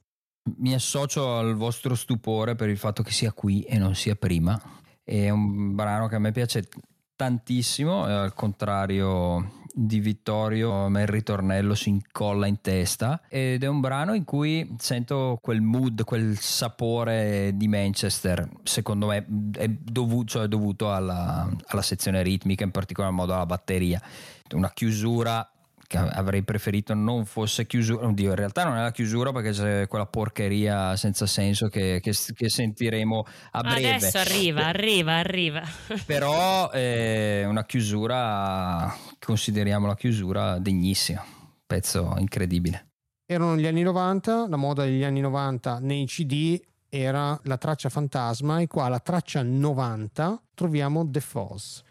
[SPEAKER 3] Mi associo al vostro stupore per il fatto che sia qui e non sia prima. È un brano che a me piace tantissimo, al contrario di Vittorio me il ritornello si incolla in testa ed è un brano in cui sento quel mood, quel sapore di Manchester, secondo me è dovuto, cioè è dovuto alla, alla sezione ritmica, in particolar modo alla batteria. Una chiusura che avrei preferito non fosse chiusura. Oddio, in realtà non è la chiusura perché c'è quella porcheria senza senso che, che, che sentiremo a breve.
[SPEAKER 2] Adesso arriva, arriva, arriva.
[SPEAKER 3] Però è una chiusura, consideriamo la chiusura degnissima, pezzo incredibile.
[SPEAKER 1] Erano gli anni 90, la moda degli anni 90 nei CD era la traccia fantasma e qua la traccia 90 troviamo The Foss.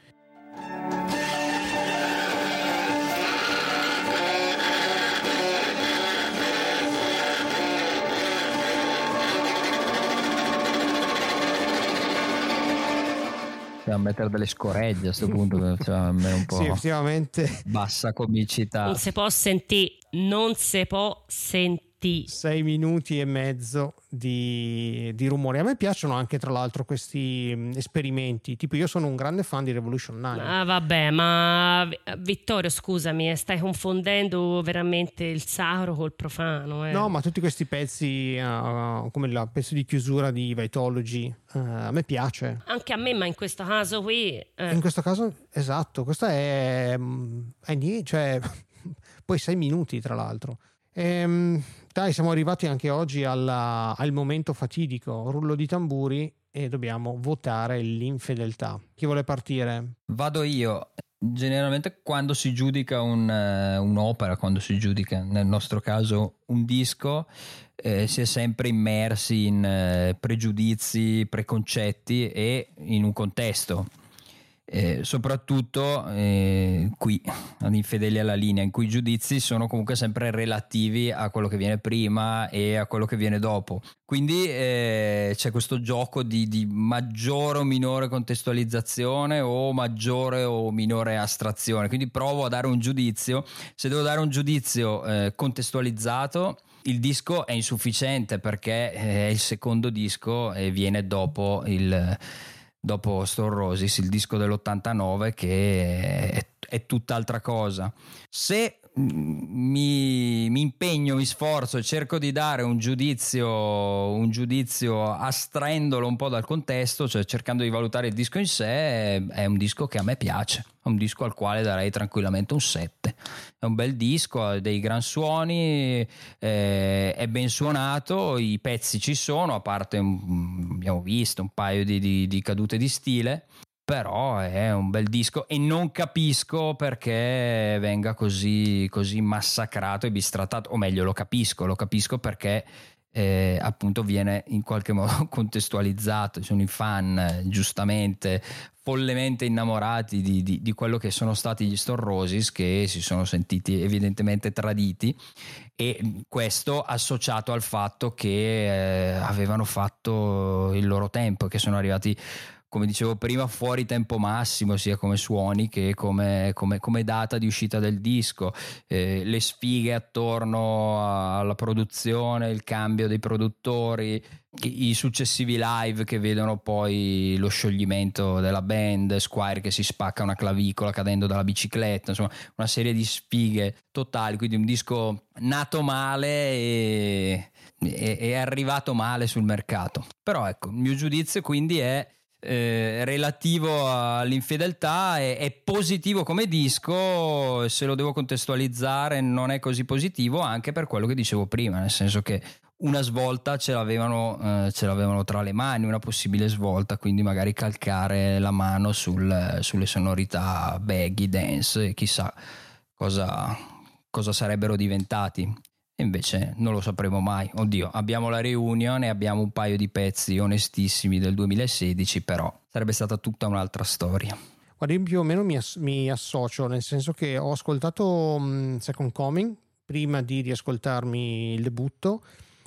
[SPEAKER 3] Dobbiamo mettere delle scoregge a questo punto, cioè, un po'
[SPEAKER 1] sì, effettivamente.
[SPEAKER 3] bassa comicità.
[SPEAKER 2] Non si può sentire, non si può sentire.
[SPEAKER 1] Sei minuti e mezzo di, di, rumore. A me piacciono anche, tra l'altro, questi mm, esperimenti. Tipo, io sono un grande fan di Revolution 9.
[SPEAKER 2] Ah, vabbè, ma Vittorio, scusami, eh, stai confondendo veramente il sacro col profano. Eh.
[SPEAKER 1] No, ma tutti questi pezzi, uh, come il pezzo di chiusura di Vitology, uh, a me piace.
[SPEAKER 2] Anche a me, ma in questo caso qui.
[SPEAKER 1] Eh. In questo caso, esatto, questa è. Mm, è niente, cioè, poi sei minuti, tra l'altro. Ehm, dai, siamo arrivati anche oggi alla, al momento fatidico, rullo di tamburi e dobbiamo votare l'infedeltà. Chi vuole partire?
[SPEAKER 3] Vado io. Generalmente quando si giudica un, uh, un'opera, quando si giudica nel nostro caso un disco, eh, si è sempre immersi in uh, pregiudizi, preconcetti e in un contesto eh, soprattutto eh, qui infedeli alla linea in cui i giudizi sono comunque sempre relativi a quello che viene prima e a quello che viene dopo. Quindi eh, c'è questo gioco di, di, maggiore o minore contestualizzazione o maggiore o minore astrazione. Quindi provo a dare un giudizio. Se devo dare un giudizio eh, contestualizzato il disco è insufficiente perché è il secondo disco e viene dopo il dopo Stone Roses, il disco dell'89 che è, è tutt'altra cosa. Se mi, mi, impegno, mi sforzo cerco di dare un giudizio, un giudizio astraendolo un po' dal contesto, cioè cercando di valutare il disco in sé, è un disco che a me piace, è un disco al quale darei tranquillamente un 7. È un bel disco, ha dei gran suoni, eh, è ben suonato, i pezzi ci sono, a parte abbiamo visto un paio di, di, di cadute di stile però è un bel disco e non capisco perché venga così, così massacrato e bistrattato, o meglio lo capisco, lo capisco perché eh, appunto viene in qualche modo contestualizzato, sono i fan giustamente follemente innamorati di, di, di, quello che sono stati gli Stone Roses che si sono sentiti evidentemente traditi e questo associato al fatto che eh, avevano fatto il loro tempo, che sono arrivati come dicevo prima, fuori tempo massimo, sia come suoni che come, come, come data di uscita del disco, eh, le sfighe attorno alla produzione, il cambio dei produttori, i, successivi live che vedono poi lo scioglimento della band Squire che si spacca una clavicola cadendo dalla bicicletta, insomma una serie di sfighe totali, quindi un disco nato male e, e, arrivato male sul mercato. Però ecco, il mio giudizio quindi è eh, relativo all'infedeltà è, è, positivo come disco, se lo devo contestualizzare non è così positivo anche per quello che dicevo prima, nel senso che una svolta ce l'avevano, eh, ce l'avevano tra le mani, una possibile svolta, quindi magari calcare la mano sul, sulle sonorità baggy, dance chissà cosa, cosa sarebbero diventati. Invece non lo sapremo mai. Oddio, abbiamo la reunion e abbiamo un paio di pezzi onestissimi del 2016, però sarebbe stata tutta un'altra storia.
[SPEAKER 1] Guarda, io più o meno mi, ass- mi associo, nel senso che ho ascoltato um, Second Coming prima di riascoltarmi il debutto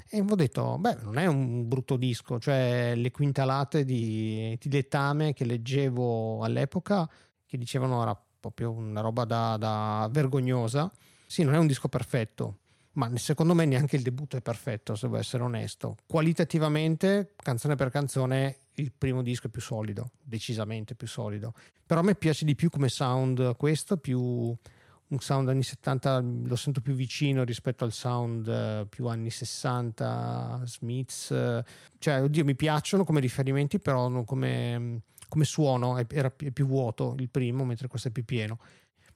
[SPEAKER 1] e ho detto, beh, non è un brutto disco, cioè le quintalate di, di letame che leggevo all'epoca, che dicevano era proprio una roba da, da vergognosa. Sì, non è un disco perfetto, ma secondo me neanche il debutto è perfetto, se devo essere onesto. Qualitativamente, canzone per canzone, il primo disco è più solido, decisamente più solido. Però a me piace di più come sound questo, più un sound anni 70 lo sento più vicino rispetto al sound uh, più anni 60, Smiths. Uh, cioè, oddio, mi piacciono come riferimenti, però come, come suono era più, più vuoto il primo, mentre questo è più pieno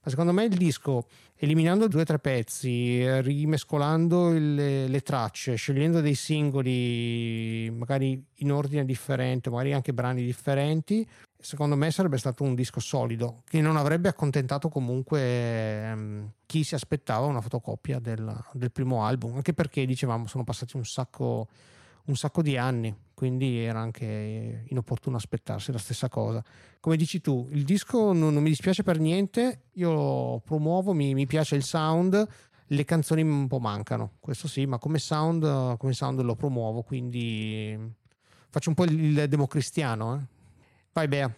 [SPEAKER 1] ma secondo me il disco, eliminando due o tre pezzi, rimescolando le, le, tracce, scegliendo dei singoli magari in ordine differente, magari anche brani differenti, secondo me sarebbe stato un disco solido che non avrebbe accontentato comunque ehm, chi si aspettava una fotocopia del, del, primo album, anche perché dicevamo sono passati un sacco, un sacco di anni quindi era anche inopportuno aspettarsi la stessa cosa. Come dici tu, il disco non, non mi dispiace per niente, io lo promuovo, mi, mi, piace il sound, le canzoni un po' mancano, questo sì, ma come sound, come sound lo promuovo, quindi faccio un po' il, democristiano. Eh. Vai Bea.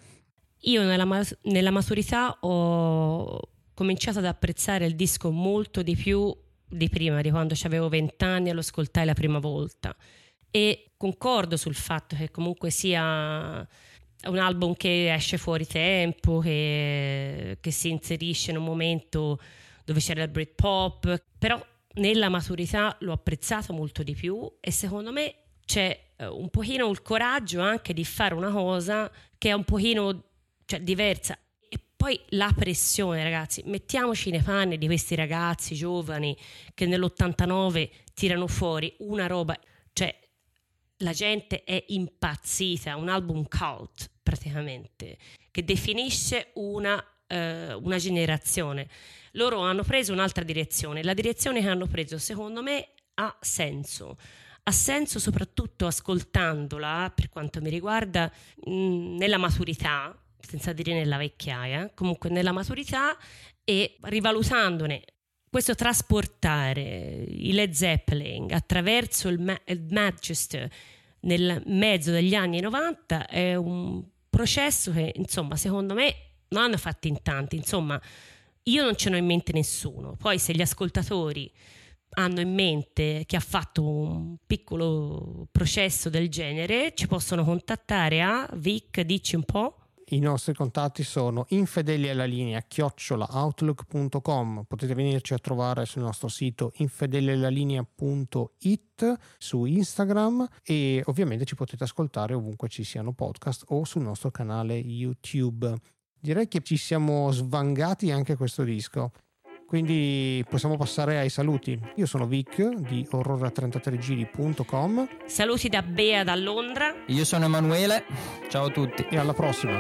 [SPEAKER 2] Io nella, nella maturità ho cominciato ad apprezzare il disco molto di più di prima, di quando avevo vent'anni e lo ascoltai la prima volta e concordo sul fatto che comunque sia un album che esce fuori tempo, che, che si inserisce in un momento dove c'era il Britpop, però nella maturità l'ho apprezzato molto di più e secondo me c'è eh, un pochino il coraggio anche di fare una cosa che è un pochino cioè, diversa. E poi la pressione, ragazzi, mettiamoci nei panni di questi ragazzi giovani che nell'89 tirano fuori una roba, cioè la gente è impazzita, un album cult praticamente, che definisce una, eh, una generazione. Loro hanno preso un'altra direzione, la direzione che hanno preso secondo me ha senso. Ha senso soprattutto ascoltandola, per quanto mi riguarda, nella maturità, senza dire nella vecchiaia, comunque nella maturità e rivalutandone questo trasportare i Led Zeppelin attraverso il, Ma- il Manchester nel mezzo degli anni 90 è un processo che, insomma, secondo me non hanno fatto in tanti. Insomma, io non ce n'ho in mente nessuno. Poi se gli ascoltatori hanno in mente che ha fatto un piccolo processo del genere, ci possono contattare a Vic, dici un po'.
[SPEAKER 1] I nostri contatti sono infedeli alla linea chiocciolaoutlook.com. Potete venirci a trovare sul nostro sito infedelialalinea.it su Instagram e ovviamente ci potete ascoltare ovunque ci siano podcast o sul nostro canale YouTube. Direi che ci siamo svangati anche questo disco. Quindi possiamo passare ai saluti. Io sono Vic di horror33giri.com.
[SPEAKER 2] Saluti da Bea da Londra.
[SPEAKER 3] Io sono Emanuele. Ciao a tutti.
[SPEAKER 1] E alla prossima.